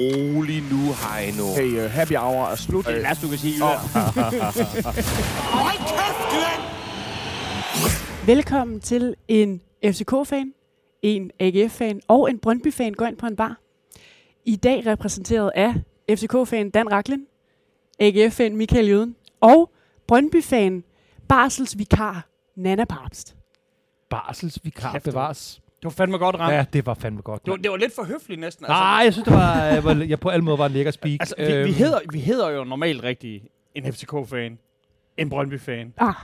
rolig nu, Heino. Hey, uh, happy hour er slut. Det er værste, du kan sige. Velkommen til en FCK-fan, en AGF-fan og en Brøndby-fan går ind på en bar. I dag repræsenteret af FCK-fan Dan Raklin, AGF-fan Michael Jøden og Brøndby-fan barselsvikar Nana Papst. Barselsvikar Kæft, du- bevares. Det var fandme godt ramt. Ja, det var fandme godt. Det var, det var lidt for høfligt næsten. Nej, jeg synes, det var, jeg, var, jeg på alle måder var en lækker speak. Altså, vi, vi, Øhm, hedder, vi hedder jo normalt rigtig en FCK-fan, en Brøndby-fan Ah,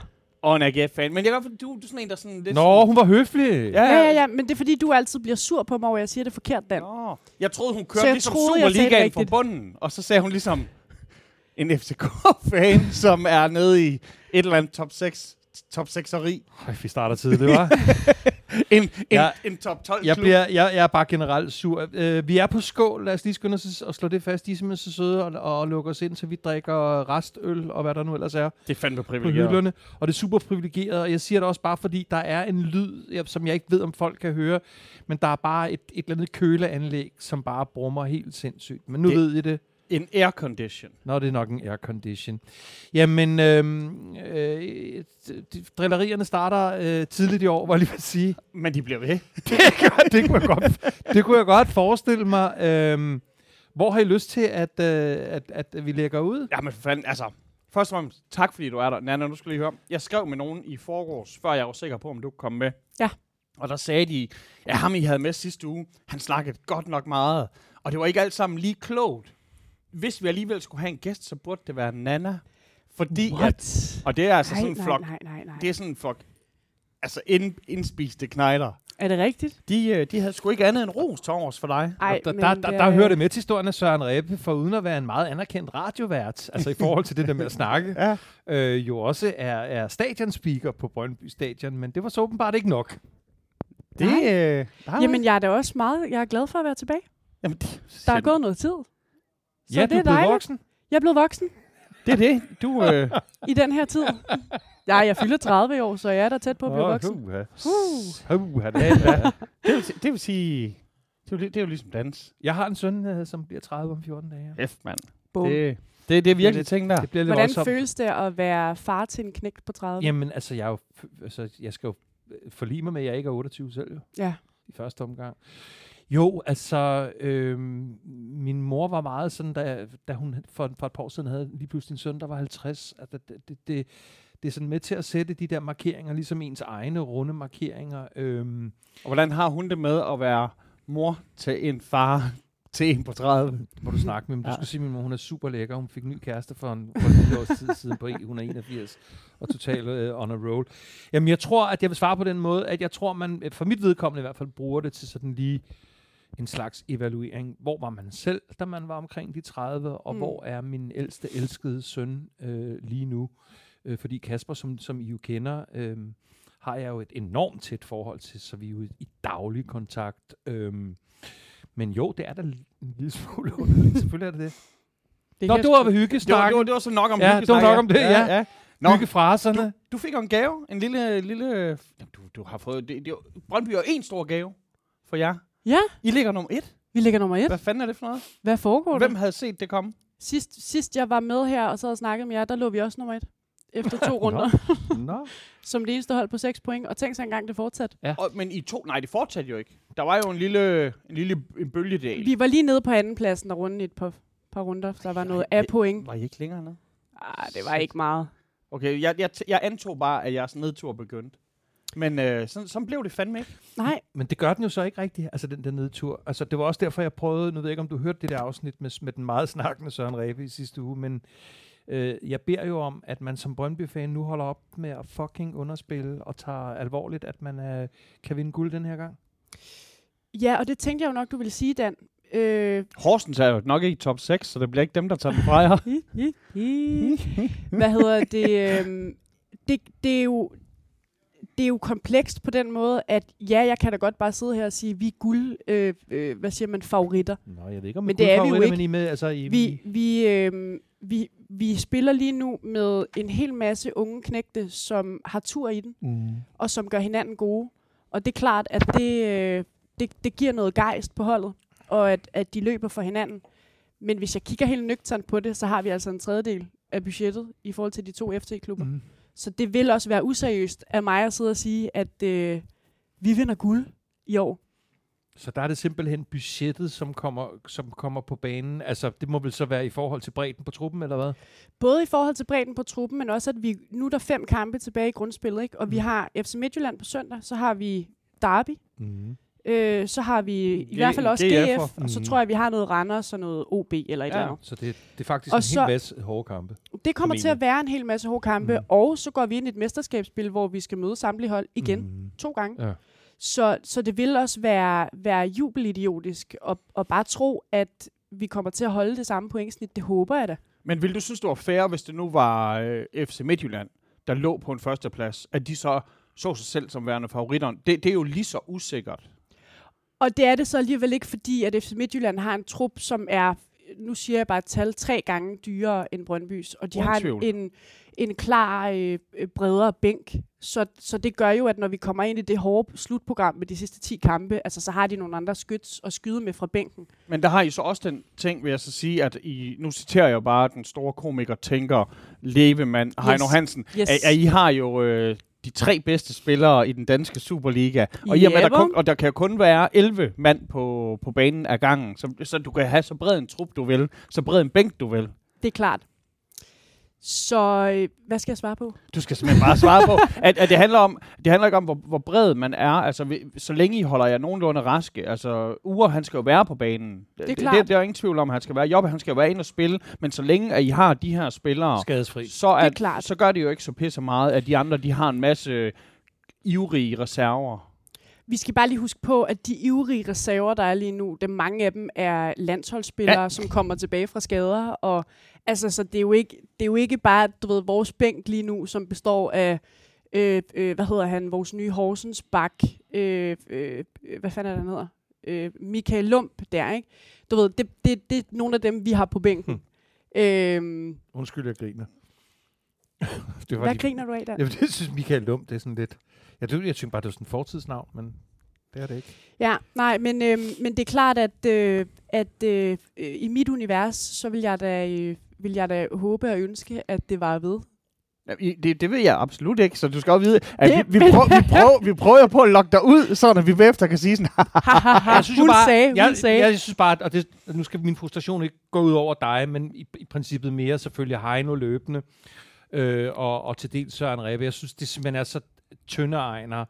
og en AGF-fan. Men jeg kan godt, du, du er sådan en, der sådan lidt... Nå, hun var høflig. Ja, ja, ja, ja, men det er fordi, du altid bliver sur på mig, hvor jeg siger det forkert, Dan. Nå. Jeg troede, hun kørte ligesom troede, Superligaen fra bunden. Og så sagde hun ligesom en FCK-fan, som er nede i et eller andet top 6 top 6'eri. Øj, vi starter tidligt, var. En, en, Ja. en top 12 jeg, klub. bliver, jeg, jeg er bare generelt sur. Uh, vi er på skål. Lad os lige skynde os at slå det fast. De er simpelthen så søde og, og lukker os ind, så vi drikker restøl og hvad der nu ellers er Det er fandme på privilegeret. hylderne. Og det er super privilegeret. Og jeg siger det også bare, fordi der er en lyd, jeg- som jeg ikke ved, om folk kan høre. Men der er bare et, et eller andet køleanlæg, som bare brummer helt sindssygt. Men nu det, ved I det. En aircondition. Nå, det er nok en aircondition. Jamen, øhm, øh, drillerierne starter øh, tidligt i år, var jeg lige vil sige. Men de bliver ved. det, gør- det, kunne jeg godt, det kunne jeg godt forestille mig. Øhm, hvor har I lyst til, at, øh, at, at vi lægger ud? Ja, men for fanden, altså... Først og fremmest, tak fordi du er der. Nana, nu skal du lige høre. Jeg skrev med nogen i forgårs, før jeg var sikker på, om du kunne komme med. Ja. Og der sagde de, ja, ham I havde med sidste uge, han snakkede godt nok meget. Og det var ikke alt sammen lige klogt. Hvis vi alligevel skulle have en gæst, så burde det være Nana. Fordi, at, What? og det er altså nej, sådan en nej, flok, nej, nej, nej. det er sådan en flok, altså ind, indspiste knejder. Er det rigtigt? De, øh, de havde sgu ikke andet end ros til for dig. Ej, der, der, det der, er- der hører det med til historien af Søren Rebbe, for uden at være en meget anerkendt radiovært, altså i forhold til det der med at snakke, Ja. øh, jo også er, er stadionspeaker på Brøndby Stadion, men det var så åbenbart ikke nok. Det, Nej. øh, der Jamen, jeg er da også meget jeg er glad for at være tilbage. Jamen, det, Der er gået noget tid. Så ja, det du er er blevet voksen. Jeg er blevet voksen det er det. Du, øh, i den her tid. Ja, jeg fylder 30 i år, så jeg er da tæt på at blive Åh, voksen. huha. Uh. Huha, det det, vil, det vil sige, det er, jo, det er jo ligesom dans. Jeg har en søn, øh, som bliver 30 om 14 dage. F, mand. Det, det, det er virkelig lidt- ting der. Det bliver lidt Hvordan voldsomt. føles det at være far til en knægt på 30? Jamen, altså, jeg, er jo, altså, jeg skal jo øh, forlige mig med, at jeg ikke er 28 selv, jo, Ja. i første omgang. Jo, altså, øhm, min mor var meget sådan, da, da hun for, for et par år siden havde lige pludselig en søn, der var 50. Altså, det, det, det, det er sådan med til at sætte de der markeringer, ligesom ens egne runde markeringer. Øhm, Og hvordan har hun det med at være mor til en far til en på 30? det må du snakke med, men du Ja. skal sige, at min mor hun er super lækker. Hun fik ny kæreste for en, for en lille års tid siden på 181 og totalt uh, on a roll. Jamen, jeg tror, at jeg vil svare på den måde, at jeg tror, man øh, for mit vedkommende i hvert fald bruger det til sådan lige en slags evaluering. Hvor var man selv, da man var omkring de 30, og Mm. hvor er min ældste elskede søn øh, lige nu? Øh, fordi Kasper, som, som I jo kender, øh, har jeg jo et enormt tæt forhold til, så vi er jo i, daglig kontakt. Øh, men jo, det er da en lille smule underligt. Selvfølgelig er det det. Det Nå, det var ved Det var, hyggesnakken. det, var, det var så nok om Ja, det var nok om det, ja. ja. Nå, Hyggefraserne. du, du fik jo en gave. En lille... lille du, du har fået... Det, det, Brøndby er en stor gave for jer. Ja, I ligger nummer et. vi ligger nummer et. Hvad fanden er det for noget? Hvad foregår der? Hvem havde set det komme? Sidst, sidst jeg var med her og så havde snakket med jer, der lå vi også nummer et. Efter to runder. Nå. Som det eneste hold på 6 point. Og tænk så engang, det fortsat. Ja. Og, men I to... Nej, det fortsatte jo ikke. Der var jo en lille, en lille en bølgedal. Vi var lige nede på anden pladsen og runde i et par, par runder. Der var noget af point. Var I ikke længere ned? Ah, det var ikke meget. Okay, jeg, jeg, jeg antog bare, at jeres nedtur begyndte. Men øh, sådan, sådan blev det fandme ikke. Nej, Men det gør den jo så ikke rigtigt, altså den der nedtur. Altså det var også derfor, jeg prøvede, nu ved jeg ikke, om du hørte det der afsnit med, med den meget snakkende Søren Ræbe i sidste uge, men øh, jeg beder jo om, at man som Brøndby-fan nu holder op med at fucking underspille og tager alvorligt, at man øh, kan vinde guld den her gang. Ja, og det tænkte jeg jo nok, du ville sige, Dan. Øh, Horsens er jo nok ikke i top 6, så det bliver ikke dem, der tager den fra jer. Hvad hedder det? øhm, det, det er jo det er jo komplekst på den måde, at ja, jeg kan da godt bare sidde her og sige, vi er guld, øh, øh, hvad siger man, favoritter. Nå, jeg ved ikke, om Men det er vi jo ikke. Men I med, altså, I, Vi, vi, øh, vi, vi spiller lige nu med en hel masse unge knægte, som har tur i den, mm. og som gør hinanden gode. Og det er klart, at det, øh, det, det giver noget gejst på holdet, og at, at de løber for hinanden. Men hvis jeg kigger helt nøgternt på det, så har vi altså en tredjedel af budgettet i forhold til de to FC-klubber. Mm. Så det vil også være useriøst af mig at sidde og sige, at øh, vi vinder guld i år. Så der er det simpelthen budgettet, som kommer, som kommer på banen. Altså, det må vel så være i forhold til bredden på truppen, eller hvad? Både i forhold til bredden på truppen, men også at vi nu er der fem kampe tilbage i grundspillet, ikke? og vi Mm. har FC Midtjylland på søndag, så har vi Derby, Mm. Øh, så har vi i G- hvert fald også GF'er. GF, og så Mhm. tror jeg, vi har noget Randers og noget OB eller et Ja. eller andet. Så det, det er faktisk Og en så- hel masse hårde kampe. Det kommer til at være en hel masse hårde kampe, mm. og så går vi ind i et mesterskabsspil, hvor vi skal møde samtlige hold igen mm. To gange. Ja. Så, så det vil også være, være jubelidiotisk at, at bare tro, at vi kommer til at holde det samme pointsnit. Det håber jeg da. Men vil du synes, det var fair, hvis det nu var øh, FC Midtjylland, der lå på en førsteplads, at de så så sig selv som værende favoritterne? Det, det er jo lige så usikkert. Og det er det så alligevel ikke, fordi at FC Midtjylland har en trup, som er, nu siger jeg bare et tal, tre gange dyrere end Brøndbys. Og de Uden har tvivl. en, en, en klar øh, øh, bredere bænk. Så, så det gør jo, at når vi kommer ind i det hårde slutprogram med de sidste 10 kampe, altså så har de nogle andre skyts at skyde med fra bænken. Men der har I så også den ting, vil jeg så sige, at I, nu citerer jeg jo bare den store komiker, tænker, levemand, yes. Heino Hansen, Yes. at, at I har jo øh, de tre bedste spillere i den danske Superliga, og, i og med, der, kun, og der kan jo kun være 11 mand på, på banen af gangen, så, så du kan have så bred en trup, du vil, så bred en bænk, du vil. Det er klart. Så øh, hvad skal jeg svare på? Du skal simpelthen bare svare på, at, at det handler om, det handler ikke om, hvor, hvor bred man er. Altså, vi- så længe I holder jer nogenlunde raske. Altså, Ure, han skal jo være på banen. Det, det, klart. det, det er jo ingen tvivl om, at han skal være. Jobbe, han skal jo være ind og spille. Men så længe, at I har de her spillere, Skadesfri. så, er, klart. så gør det jo ikke så pisse meget, at de andre, de har en masse ivrige reserver. Vi skal bare lige huske på, at de ivrige reserver, der er lige nu, det mange af dem er landsholdsspillere, ja. som kommer tilbage fra skader. Og altså, så det er jo ikke, det er jo ikke bare, du ved, vores bænk lige nu, som består af, øh, øh, hvad hedder han, vores nye Horsens bak, øh, øh, hvad fanden er det, han hedder? Øh, Michael Lump der, ikke? Du ved, det, det, det er nogle af dem, vi har på bænken. Hmm. Øhm, Undskyld, jeg griner. det hvad griner du af der? Jamen, det synes Michael Lum, det er sådan lidt... Jeg, det, jeg synes bare, det er sådan en fortidsnavn, men det er det ikke. Ja, nej, men, øh, men det er klart, at, øh, at øh, øh, i mit univers, så vil jeg da, øh, vil jeg da håbe og ønske, at det var ved. Det, det ved jeg absolut ikke, så du skal også vide, at Det- vi, vi, prøver, vi, prøver, vi prøver jo på at lokke dig ud, så at vi bagefter kan sige sådan, jeg synes hun bare, sagde, hun jeg, sagde. Jeg, jeg synes bare, og det, nu skal min frustration ikke gå ud over dig, men i, i princippet mere selvfølgelig Heino løbende, øh, og, og til dels Søren Rebbe. Jeg synes, det simpelthen er så tynde egner,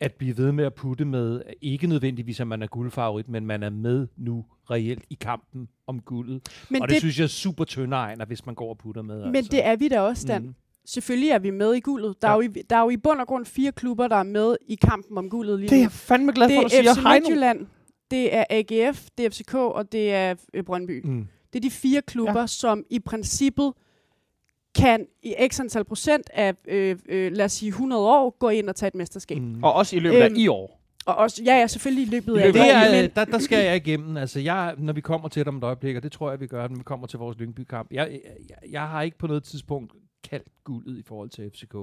at blive ved med at putte med, ikke nødvendigvis, at man er guldfavorit, men man er med nu reelt i kampen om guldet. men og det, det, synes jeg er super tynde egner, hvis man går og putter med. men altså. det er vi da også, Dan. Mm. Selvfølgelig er vi med i guldet. Der, Ja. er jo i, der er jo i bund og grund fire klubber, der er med i kampen om guldet lige det er nu. jeg fandme glad for, det at du siger. er FC. Midtjylland, det er AGF, det er FCK, og det er øh, Brøndby. Mm. Det er de fire klubber, ja. som i princippet kan i x antal procent af, øh, øh, lad os sige, 100 år gå ind og tage et mesterskab. Mm. Og også i løbet af Øhm, i år. Og også, ja, ja, selvfølgelig i løbet I af løbet Det er, men, der, der skal jeg igennem. Altså, jeg, når vi kommer til det om et øjeblik, og det tror jeg, vi gør, når vi kommer til vores Lyngby-kamp. Jeg, jeg, jeg har ikke på noget tidspunkt kaldt guldet i forhold til FCK.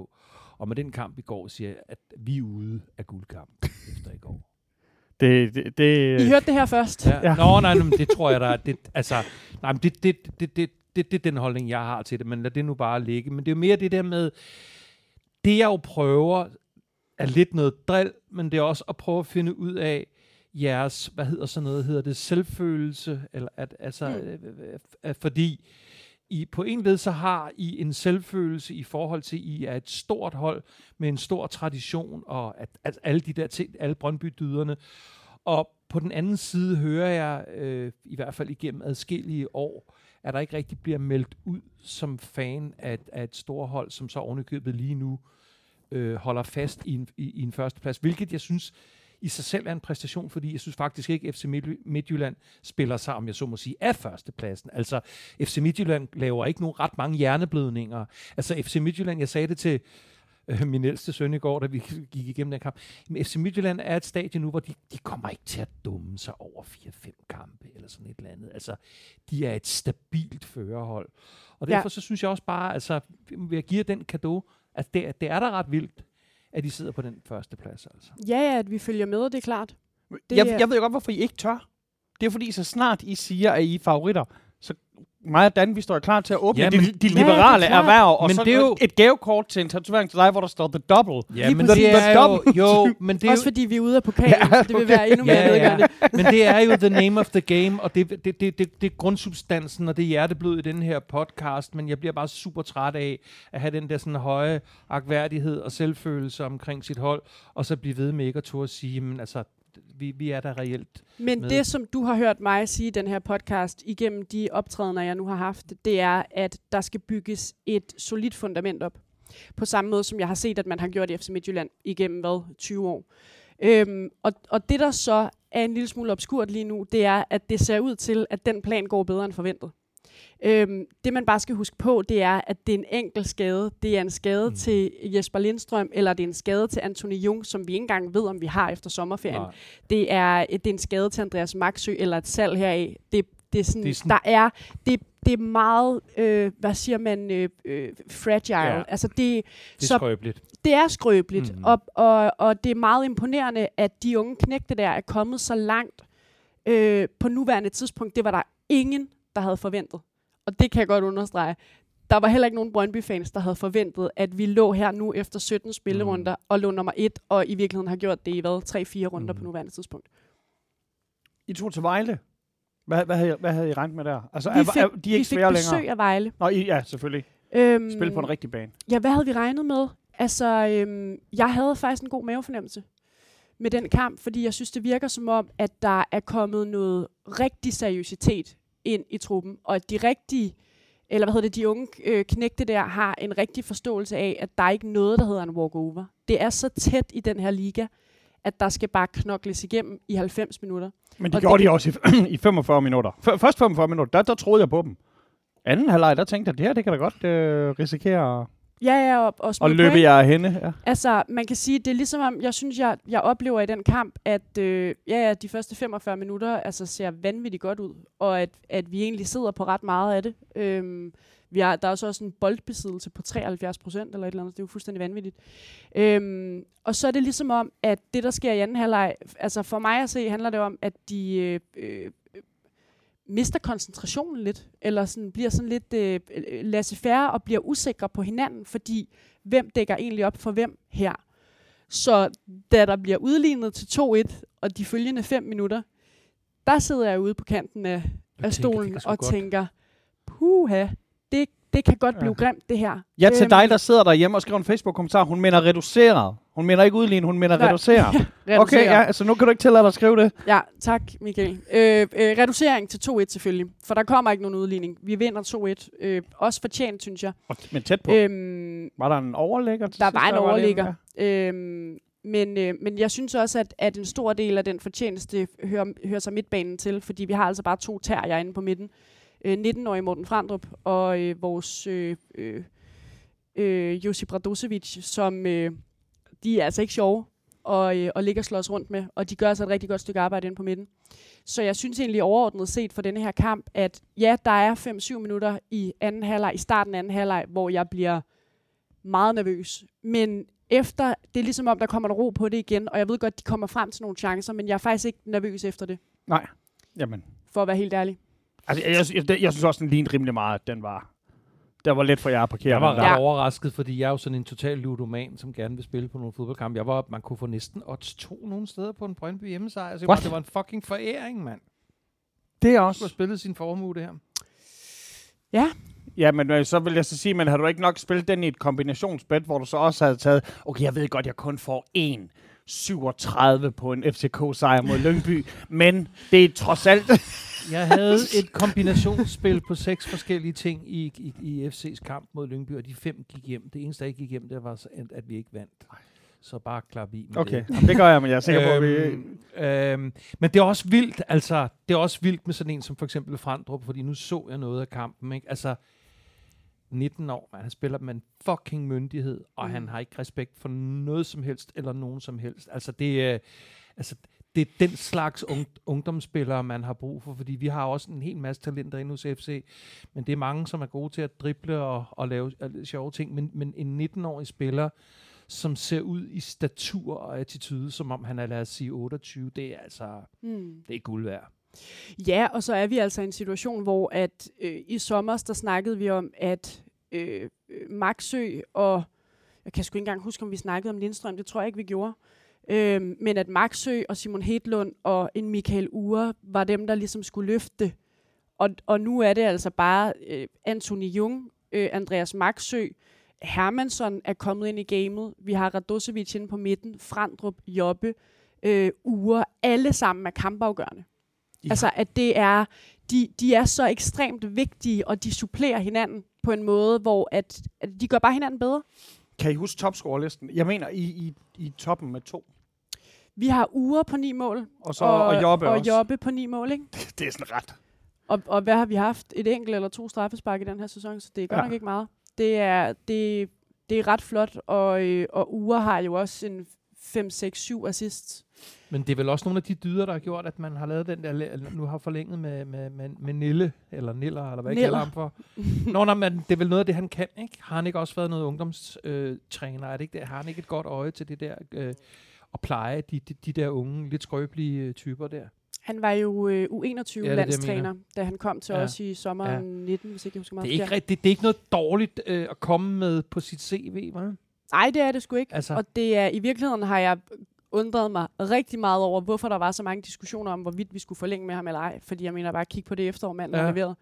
Og med den kamp i går siger jeg, at vi er ude af guldkamp efter i går. Det, det, det, I hørte det her først. Ja. Ja. Nå, nej, men det tror jeg, der er. Det, altså, nej, men det, det, det, det, det, det er den holdning, jeg har til det, men lad det nu bare ligge. Men det er jo mere det der med, det jeg jo prøver, er lidt noget drill, men det er også at prøve at finde ud af jeres, hvad hedder sådan noget, hedder det selvfølelse, eller at, altså, Mm. mm. øh, øh, fordi I på en led så har I en selvfølelse i forhold til, at I er et stort hold med en stor tradition, og at, at alle de der ting, alle Brøndby-dyderne, og på den anden side hører jeg, øh, i hvert fald igennem adskillige år, at der ikke rigtig bliver meldt ud som fan af, af et stort hold, som så ovenikøbet lige nu øh, holder fast i en, i, i en førsteplads, hvilket jeg synes i sig selv er en præstation, fordi jeg synes faktisk ikke, at FC Midtjylland spiller sig, om jeg så må sige, af førstepladsen. Altså, FC Midtjylland laver ikke nogen ret mange hjerneblødninger. Altså, FC Midtjylland, jeg sagde det til øh, min ældste søn i går, da vi gik igennem den kamp. Men FC Midtjylland er et stadie nu, hvor de, de kommer ikke til at dumme sig over 4-5 kampe, eller sådan et eller andet. Altså, de er et stabilt førerhold. Og Ja. derfor så synes jeg også bare, altså, vil jeg give den kado, at det, er- det er da ret vildt, at de sidder på den første plads, altså. Ja, ja, at vi følger med, det er klart. Det jeg, er- jeg ved jo godt, hvorfor I ikke tør. Det er fordi, så snart I siger, at I er favoritter, mig og Dan, vi står klar til at åbne Ja, de, de Ja, er liberale klart. erhverv, og Men så det er jo- et gavekort til en tatovering til dig, hvor der står The Double. Ja, Lige men det er The jo, double. jo, men det er Også jo, fordi vi er ude af pokalen, Ja, ja, det vil være endnu mere ja, ja. Men det er jo the name of the game, og det, det, det, det, det er grundsubstansen, og det er hjerteblod i den her podcast, men jeg bliver bare super træt af at have den der sådan høje agtværdighed og selvfølelse omkring sit hold, og så blive ved med ikke at turde sige, men altså, vi, vi er der reelt. Men med. det, som du har hørt mig sige i den her podcast, igennem de optrædener, jeg nu har haft, det er, at der skal bygges et solidt fundament op. På samme måde, som jeg har set, at man har gjort i FC Midtjylland igennem, hvad, 20 år. Øhm, og, og det, der så er en lille smule obskurt lige nu, det er, at det ser ud til, at den plan går bedre end forventet. Øhm, det, man bare skal huske på, det er, at det er en enkelt skade. Det er en skade Mm. til Jesper Lindstrøm, eller det er en skade til Anthony Jung, som vi ikke engang ved, om vi har efter sommerferien. Nej. Det er, det er en skade til Andreas Maxø, eller et salg heraf. Det, det er sådan, Det er sådan- der er, det, det er meget, øh, hvad siger man, øh, øh, fragile. Ja. Altså det, Det er så skrøbeligt. det er skrøbeligt, mm. og, og, og det er meget imponerende, at de unge knægte der er kommet så langt øh, på nuværende tidspunkt. Det var der ingen, der havde forventet. Og det kan jeg godt understrege. Der var heller ikke nogen Brøndby-fans, der havde forventet, at vi lå her nu efter 17 spillerunder mm. og lå nummer et, og i virkeligheden har gjort det i hvad, 3-4 runder Mhm. på nuværende tidspunkt. I tog til Vejle. Hvad, hvad, havde, I- hvad havde I regnet med der? Altså, Vi er, fik, er, de er vi ikke fik svære besøg længere? af Vejle. Nå, I, ja, selvfølgelig. Øhm, Spil på en rigtig bane. Ja, hvad havde vi regnet med? Altså, øhm, jeg havde faktisk en god mavefornemmelse med den kamp, fordi jeg synes, det virker som om, at der er kommet noget rigtig seriøsitet ind i truppen, og at de rigtige, eller hvad hedder det, de unge øh, knægte der, har en rigtig forståelse af, at der er ikke noget, der hedder en walkover. Det er så tæt i den her liga, at der skal bare knokles igennem i 90 minutter. Men de Og gjorde det- det også i, i 45 minutter. F- først 45 minutter, der, der troede jeg på dem. Anden halvleg, der tænkte jeg, det her, det kan da godt øh, risikere Ja, ja, og, og, smide løbe af hende. Ja. Altså, man kan sige, det er ligesom om, jeg synes, jeg, jeg oplever i den kamp, at øh, ja, ja, de første 45 minutter altså, ser vanvittigt godt ud, og at, at vi egentlig sidder på ret meget af det. Øhm, vi har, der er så også en boldbesiddelse på 73 procent, eller et eller andet, det er jo fuldstændig vanvittigt. Øhm, og så er det ligesom om, at det, der sker i anden halvleg, altså for mig at se, handler det om, at de øh, øh, mister koncentrationen lidt, eller sådan, bliver sådan lidt øh, laissez-faire og bliver usikre på hinanden, fordi hvem dækker egentlig op for hvem her? Så da der bliver udlignet til 2-1, og de følgende 5 minutter, der sidder jeg ude på kanten af, tænker, af stolen sgu og godt. tænker, puha, det, det kan godt Ja. blive grimt, det her. Ja, til Øhm, dig, der sidder derhjemme og skriver en Facebook-kommentar. Hun mener reduceret. Hun mener ikke udlignet, hun mener Nej. reduceret. reducerer. Okay, ja, altså nu kan du ikke tillade dig at skrive det. Ja, tak Michael. Øh, øh, reducering til 2-1 selvfølgelig, for der kommer ikke nogen udligning. Vi vinder 2-1. Øh, også fortjent, synes jeg. Men tæt på. Øhm, Var der en overlægger til der sidst, var en det overligger. Ja. Øhm, men, øh, men jeg synes også, at, at en stor del af den fortjeneste hører, hører sig midtbanen til, fordi vi har altså bare to terrier inde på midten. Øh, 19-årige Morten Frandrup og øh, vores øh, øh, øh, Josip Radosevic, som øh, de er altså ikke sjove og, øh, og ligger og slår os rundt med, og de gør altså et rigtig godt stykke arbejde inde på midten. Så jeg synes egentlig overordnet set for denne her kamp, at ja, der er 5-7 minutter i anden halvleg, i starten af anden halvleg, hvor jeg bliver meget nervøs. Men efter, det er ligesom om, der kommer der ro på det igen, og jeg ved godt, de kommer frem til nogle chancer, men jeg er faktisk ikke nervøs efter det, Nej. Jamen. for at være helt ærlig. Altså, jeg, jeg, jeg, jeg synes også, den lignede rimelig meget, at den var... Der var let for jer at parkere. Jeg var ret. Ja. overrasket, fordi jeg er jo sådan en total ludoman, som gerne vil spille på nogle fodboldkampe. Jeg var, man kunne få næsten odds 2 nogle steder på en Brøndby hjemmesejr. Altså, var, det var en fucking foræring, mand. Det er Du har også... spillet sin formue, det her. Ja, men øh, så vil jeg så sige, men har du ikke nok spillet den i et kombinationsbet, hvor du så også havde taget, okay, jeg ved godt, jeg kun får én 37 på en FCK-sejr mod Lyngby, men det er trods alt... Jeg havde et kombinationsspil på seks forskellige ting i, i, i FC's kamp mod Lyngby, og de fem gik hjem. Det eneste, der ikke gik hjem, det var, så, at vi ikke vandt. Så bare klap i med Okay, det. jamen, det gør jeg, men jeg er sikker på, at vi... Øhm, øhm, men det er også vildt, altså, det er også vildt med sådan en som for eksempel Frandrup, fordi nu så jeg noget af kampen, ikke? Altså, 19 år, man, han spiller med en fucking myndighed, og mm. han har ikke respekt for noget som helst, eller nogen som helst. Altså, det er, altså, det er den slags ung, ungdomsspillere, man har brug for, fordi vi har også en hel masse talenter inde hos FC, men det er mange, som er gode til at drible og, og lave øh, sjove ting, men, men en 19-årig spiller, som ser ud i statur og attitude, som om han er, lad os sige, 28, det er altså, Hmm. det er guld værd. Ja, og så er vi altså i en situation, hvor at øh, i sommer, der snakkede vi om, at øh, Maxø og, jeg kan sgu ikke engang huske, om vi snakkede om Lindstrøm, det tror jeg ikke, vi gjorde, øh, men at Maxø og Simon Hedlund og en Michael Ure var dem, der ligesom skulle løfte og, og nu er det altså bare øh, Anthony Jung, øh, Andreas Maxø, Hermansson er kommet ind i gamet. Vi har Radosevic inde på midten, Frandrup, Jobbe, øh, Ure. Alle sammen er kampafgørende. Ja. Altså, at det er, de, de er så ekstremt vigtige, og de supplerer hinanden på en måde, hvor at, at de gør bare hinanden bedre. Kan I huske topscore-listen? Jeg mener, i, i, i toppen med to. Vi har Ure på ni mål. Og, så, og, og Jobbe og også. Jobbe på ni mål, ikke? Det er sådan ret. Og, og hvad har vi haft? Et enkelt eller to straffespark i den her sæson, så det er godt ja. nok ikke meget. Det er, det, det er ret flot, og, øh, og Ure har jo også en 5, 6, 7 assists. Men det er vel også nogle af de dyder, der har gjort, at man har lavet den der, nu har forlænget med, med, med, med Nille, eller Niller, eller hvad jeg kalder ham for. Nå, nej, men det er vel noget af det, han kan, ikke? Har han ikke også været noget ungdomstræner? Øh, er det ikke det? Har han ikke et godt øje til det der, øh, at pleje de, de, de der unge, lidt skrøbelige øh, typer der? Han var jo øh, U21-landstræner, ja, da han kom til ja. os i sommeren ja. 19, hvis ikke jeg husker meget. Det er, ikke, det, det er ikke noget dårligt øh, at komme med på sit CV, hva'? Nej, det er det sgu ikke. Altså. Og det er, i virkeligheden har jeg undret mig rigtig meget over, hvorfor der var så mange diskussioner om, hvorvidt vi skulle forlænge med ham eller ej. Fordi jeg mener bare, kigge på det efterår, manden ja. leveret.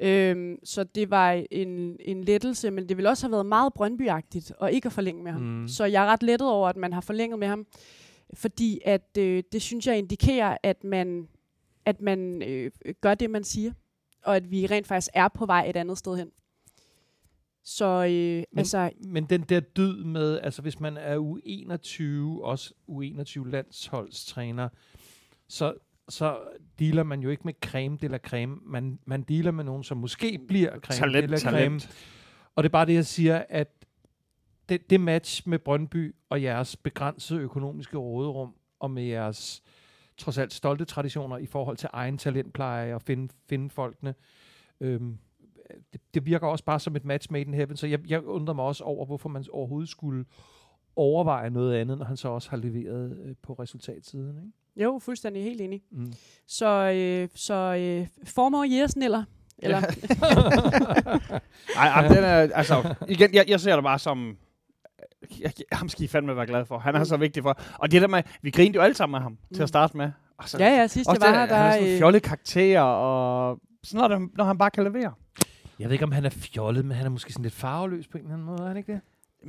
Øhm, så det var en, en lettelse, men det ville også have været meget brøndbyagtigt at ikke at forlænge med ham. Mm. Så jeg er ret lettet over, at man har forlænget med ham fordi at øh, det synes jeg indikerer, at man, at man øh, gør det, man siger, og at vi rent faktisk er på vej et andet sted hen. Så øh, men, altså... Men den der dyd med, altså hvis man er U21, også U21 landsholdstræner, så, så dealer man jo ikke med creme la creme. Man, man dealer med nogen, som måske bliver creme talent, la creme. Talent. Og det er bare det, jeg siger, at det, det match med Brøndby og jeres begrænsede økonomiske råderum, og med jeres trods alt stolte traditioner i forhold til egen talentpleje og finde, finde folkene, øhm, det, det virker også bare som et match made in heaven, så jeg, jeg undrer mig også over, hvorfor man overhovedet skulle overveje noget andet, når han så også har leveret øh, på resultatsiden. Ikke? Jo, fuldstændig helt enig. Mm. Så, øh, så øh, formår Jersen eller? eller? Ej, den er, altså, igen, jeg, jeg ser det bare som jeg, ham skal I fandme være glad for. Han er mm. så vigtig for. Og det der med, vi grinede jo alle sammen med ham mm. til at mm. starte med. Og så, ja, ja, sidst jeg var der... Han er sådan øh... fjolle karakter, og sådan noget, når han bare kan levere. Jeg ved ikke, om han er fjollet, men han er måske sådan lidt farveløs på en eller anden måde, er han ikke det?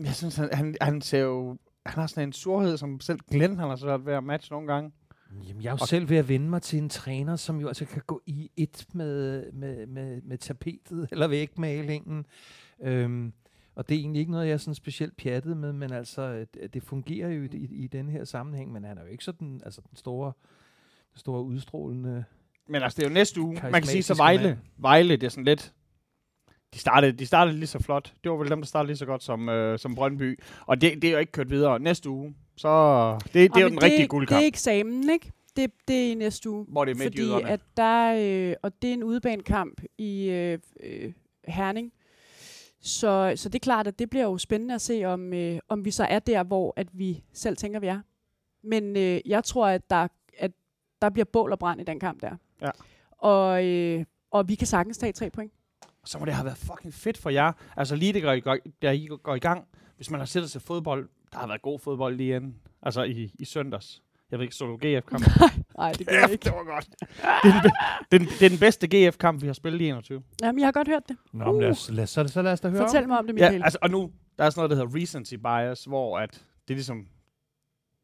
Jeg synes, han, han, han ser jo... Han har sådan en surhed, som selv Glenn han har svært ved at matche nogle gange. Jamen, jeg er jo og selv ved at vende mig til en træner, som jo altså kan gå i et med, med, med, med tapetet eller vægmalingen. Øhm, og det er egentlig ikke noget, jeg er sådan specielt pjattet med, men altså, det fungerer jo i, i, i den her sammenhæng, men han er jo ikke sådan, altså den store, den store udstrålende... Men altså, det er jo næste uge. Man kan sige så Vejle. Vejle, det er sådan lidt... De startede, de startede lige så flot. Det var vel dem, der startede lige så godt som, øh, som Brøndby. Og det, det er jo ikke kørt videre. Næste uge, så... Det, det er jo den rigtige guldkamp. Det er eksamen, ikke? Det, det er i næste uge. Hvor det er Fordi at der, øh, og det er en udebanekamp i øh, øh, Herning. Så, så det er klart, at det bliver jo spændende at se, om, øh, om vi så er der, hvor at vi selv tænker, vi er. Men øh, jeg tror, at der, at der bliver bål og brand i den kamp der. Ja. Og, øh, og vi kan sagtens tage tre point. Så må det have været fucking fedt for jer. Altså lige det går, går, der I går i gang. Hvis man har sættet sig fodbold, der har været god fodbold lige inden. Altså i, i søndags. Jeg ved ikke, så du GF-kamp? Nej, det gør jeg ikke. Det var godt. det, er den, det er den bedste GF-kamp, vi har spillet i 21. Jamen, jeg har godt hørt det. Nå, uh. lad, os, lad, så, så lad os da høre Fortæl om. mig om det, Michael. Ja, altså, og nu, der er sådan noget, der hedder recency bias, hvor at det er ligesom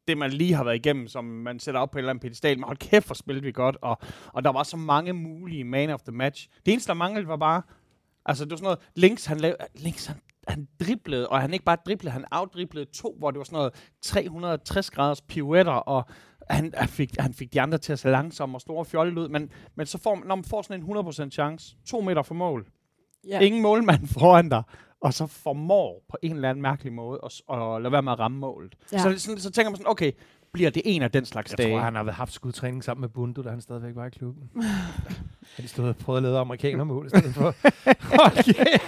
det, man lige har været igennem, som man sætter op på et eller andet pedestal. Men hold kæft, hvor spillede vi godt, og, og der var så mange mulige man of the match. Det eneste, der manglede, var bare, altså det var sådan noget, Links, han, lavede, Links, han han driblede, og han ikke bare driblede, han outdriblede to, hvor det var sådan noget 360 graders pirouetter, og han, han, fik, han fik de andre til at se langsomme og store fjollet ud, men, men så får, når man får sådan en 100% chance, to meter for mål, ja. ingen målmand foran dig, og så formår på en eller anden mærkelig måde at, at lade være med at ramme målet. Ja. Så, så, så tænker man sådan, okay, bliver det en af den slags jeg dage? Jeg tror, han har haft skudtræning sammen med Bundu, da han stadigvæk var i klubben. de stået og prøvet at lede amerikanermål i stedet for? okay,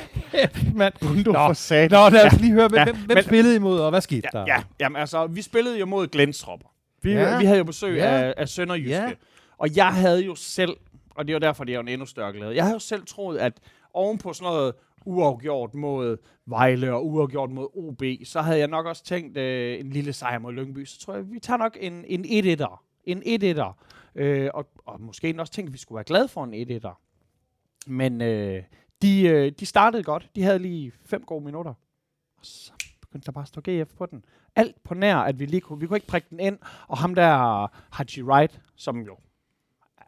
mand. Bundu Nå. for sat. Nå, lad os lige høre, hvem, ja, hvem, hvem men, spillede imod, og hvad skete ja, der? Ja, jamen altså, vi spillede jo mod Glensropper. Vi, ja. vi havde jo besøg ja. af, af Sønderjyske. Ja. Og jeg havde jo selv, og det var derfor, det er jo en endnu større glæde, jeg havde jo selv troet, at oven på sådan noget uafgjort mod Vejle og uafgjort mod OB, så havde jeg nok også tænkt øh, en lille sejr mod Lyngby. Så tror jeg, vi tager nok en, en 1-1'er. En 1-1'er. Øh, og, og måske også tænkt, at vi skulle være glade for en 1-1'er. Men øh, de, øh, de startede godt. De havde lige fem gode minutter. Og så begyndte der bare at stå GF på den. Alt på nær, at vi lige kunne, vi kunne ikke prikke den ind. Og ham der, Haji Wright, som jo,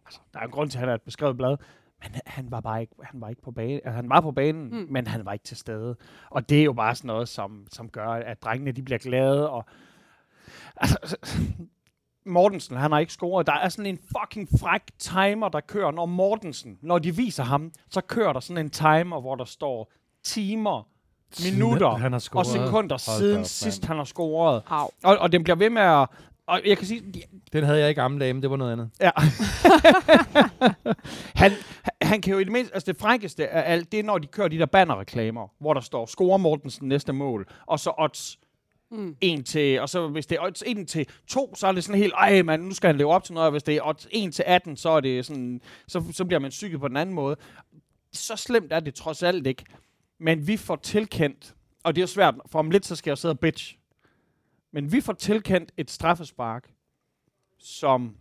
altså, der er en grund til, at han er et beskrevet blad, men han var bare ikke, han var ikke på banen. Altså, han var på banen, mm. men han var ikke til stede. Og det er jo bare sådan noget, som, som gør, at drengene de bliver glade. Og, altså, Mortensen, han har ikke scoret. Der er sådan en fucking fræk timer, der kører, når Mortensen, når de viser ham, så kører der sådan en timer, hvor der står timer, minutter han har og sekunder Hold siden op, sidst, han har scoret. Au. Og, og den bliver ved med at... Og jeg kan sige, de, Den havde jeg i gamle dage, men det var noget andet. Ja. han, han kan jo i det mindste, altså det frækkeste af alt, det er, når de kører de der bannerreklamer, hvor der står, score Mortensen næste mål, og så odds Mm. 1 til, og så hvis det er odds 1 til 2, så er det sådan helt, ej man, nu skal han leve op til noget, og hvis det er odds 1 til 18, så er det sådan, så, så bliver man psyket på den anden måde. Så slemt er det trods alt ikke. Men vi får tilkendt, og det er jo svært, for om lidt, så skal jeg sidde og bitch. Men vi får tilkendt et straffespark, som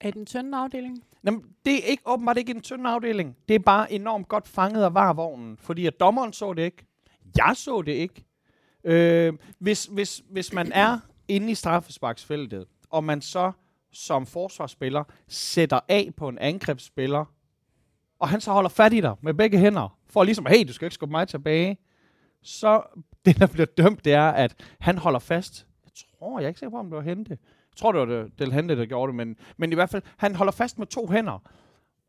Er den tynde afdeling? Jamen, det er ikke, åbenbart ikke en tynd afdeling. Det er bare enormt godt fanget af varvognen, fordi at dommeren så det ikke. Jeg så det ikke. Øh, hvis, hvis, hvis man er inde i straffesparksfeltet, og man så som forsvarsspiller sætter af på en angrebsspiller, og han så holder fat i dig med begge hænder, for ligesom, hey, du skal ikke skubbe mig tilbage, så det, der bliver dømt, det er, at han holder fast. Jeg tror, jeg er ikke sikker på, om det var Hente. Jeg tror, det var det, Del Hente, der gjorde det, men, men i hvert fald, han holder fast med to hænder.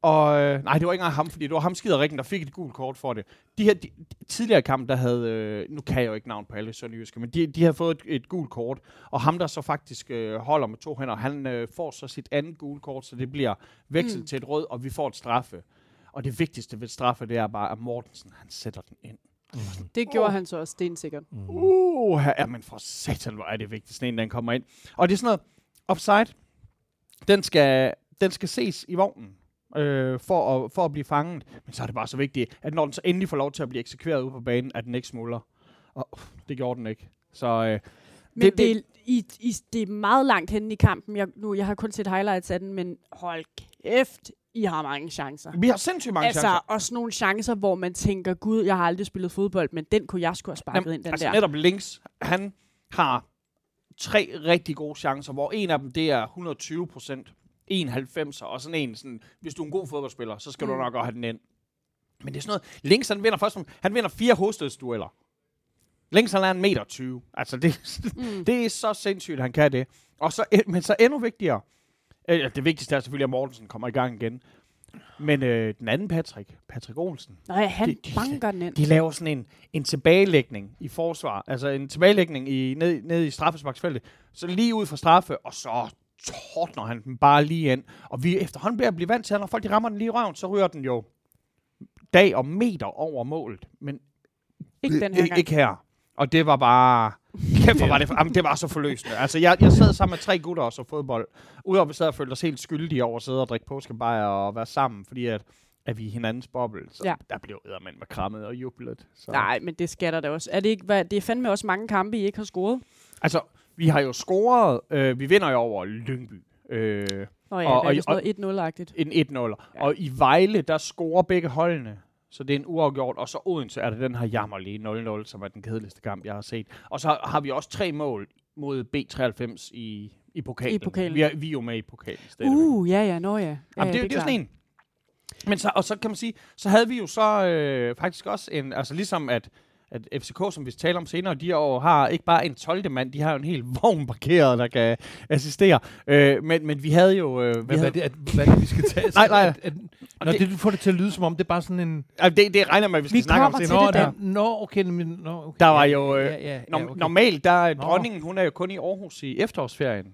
Og øh, nej, det var ikke engang ham, fordi det var ham skider der fik et gult kort for det. De her de, de, tidligere kamp, der havde, øh, nu kan jeg jo ikke navn på alle sønderjyske, men de, de havde fået et, et gult kort, og ham der så faktisk øh, holder med to hænder, han øh, får så sit andet gult kort, så det bliver vekslet mm. til et rød, og vi får et straffe. Og det vigtigste ved straffe, det er bare, at Mortensen, han sætter den ind. Det gjorde Åh. han så også stensikkert. Uh, her, ja, men for satan, hvor er det vigtigt, sådan en, den kommer ind. Og det er sådan noget, offside, den skal, den skal ses i vognen, øh, for, at, for at blive fanget. Men så er det bare så vigtigt, at når den så endelig får lov til at blive eksekveret ude på banen, at den ikke smuldrer. Og uh, det gjorde den ikke. Så øh, Men Det- det, det, I, I, det er meget langt henne i kampen. Jeg, nu, jeg har kun set highlights af den, men hold kæft, I har mange chancer. vi har sindssygt mange altså, chancer. også nogle chancer, hvor man tænker, gud, jeg har aldrig spillet fodbold, men den kunne jeg sgu have sparket ind, den altså der. netop links, han har tre rigtig gode chancer, hvor en af dem, det er 120 procent. 91 og sådan en, sådan, hvis du er en god fodboldspiller, så skal mm. Du nok godt have den ind. Men det er sådan noget, Links han vinder først, han vinder fire hovedstødsdueller. Links han er en meter 20. Altså det, Mm. det er så sindssygt, han kan det. Og så, men så endnu vigtigere, øh, det vigtigste er selvfølgelig, at Mortensen kommer i gang igen. Men øh, den anden Patrick, Patrick Olsen, Nej, han det- banker den ind. de laver sådan en, en tilbagelægning i forsvar. Altså en tilbagelægning i, ned, ned i straffesparksfeltet. Så lige ud fra straffe, og så tordner han den bare lige ind. Og vi efterhånden bliver blive vant til, at når folk de rammer den lige i røven, så ryger den jo dag og meter over målet. Men Ikke den her gang. ikke her. Og det var bare... Kæft, var det, jamen, det var så forløsende. Altså, jeg, jeg sad sammen med tre gutter og så fodbold. Udover at vi sad og følte os helt skyldige over at sidde og drikke påskebajer og være sammen, fordi at, at vi er hinandens boble. Så Ja. der blev eddermænd med krammet og jublet. Så. Nej, men det skal der da også. Er det, ikke, hvad, det er fandme også mange kampe, I ikke har scoret. Altså, vi har jo scoret... Øh, vi vinder jo over Lyngby. Øh, Nå ja, Og- og, og- det er sådan noget 1-0-agtigt. en 1-0. Ja. Ja. Og i Vejle, der scorer begge holdene. Så det er en uafgjort. Og så Odense er det den her jammerlige 0-0, som er den kedeligste kamp, jeg har set. Og så har vi også tre mål mod B93 i, i pokalen. I pokalen. Vi er, vi er jo med i pokalen stadigvæk. Uh, ja, ja, nå ja. ja Jamen, ja, det, det, det er jo sådan en. Men så, og så kan man sige, så havde vi jo så øh, faktisk også en, altså ligesom at, at FCK, som vi taler om senere, de år har ikke bare en 12. mand, de har jo en hel vogn parkeret, der kan assistere. Øh, men, men vi havde jo... Øh, vi Hvad, hvad, havde, er det, at, hvad er det, vi skal tage? Nej, nej. At, at, når det- det, du får det til at lyde som om, det er bare sådan en... altså, det, det regner med, at vi skal Vi snakke om senere. til det Nå, der. nå, okay, men, nå, okay. Der var jo, øh, Ja, ja, ja, okay. Normalt, der er Nå. dronningen, hun er jo kun i Aarhus i efterårsferien.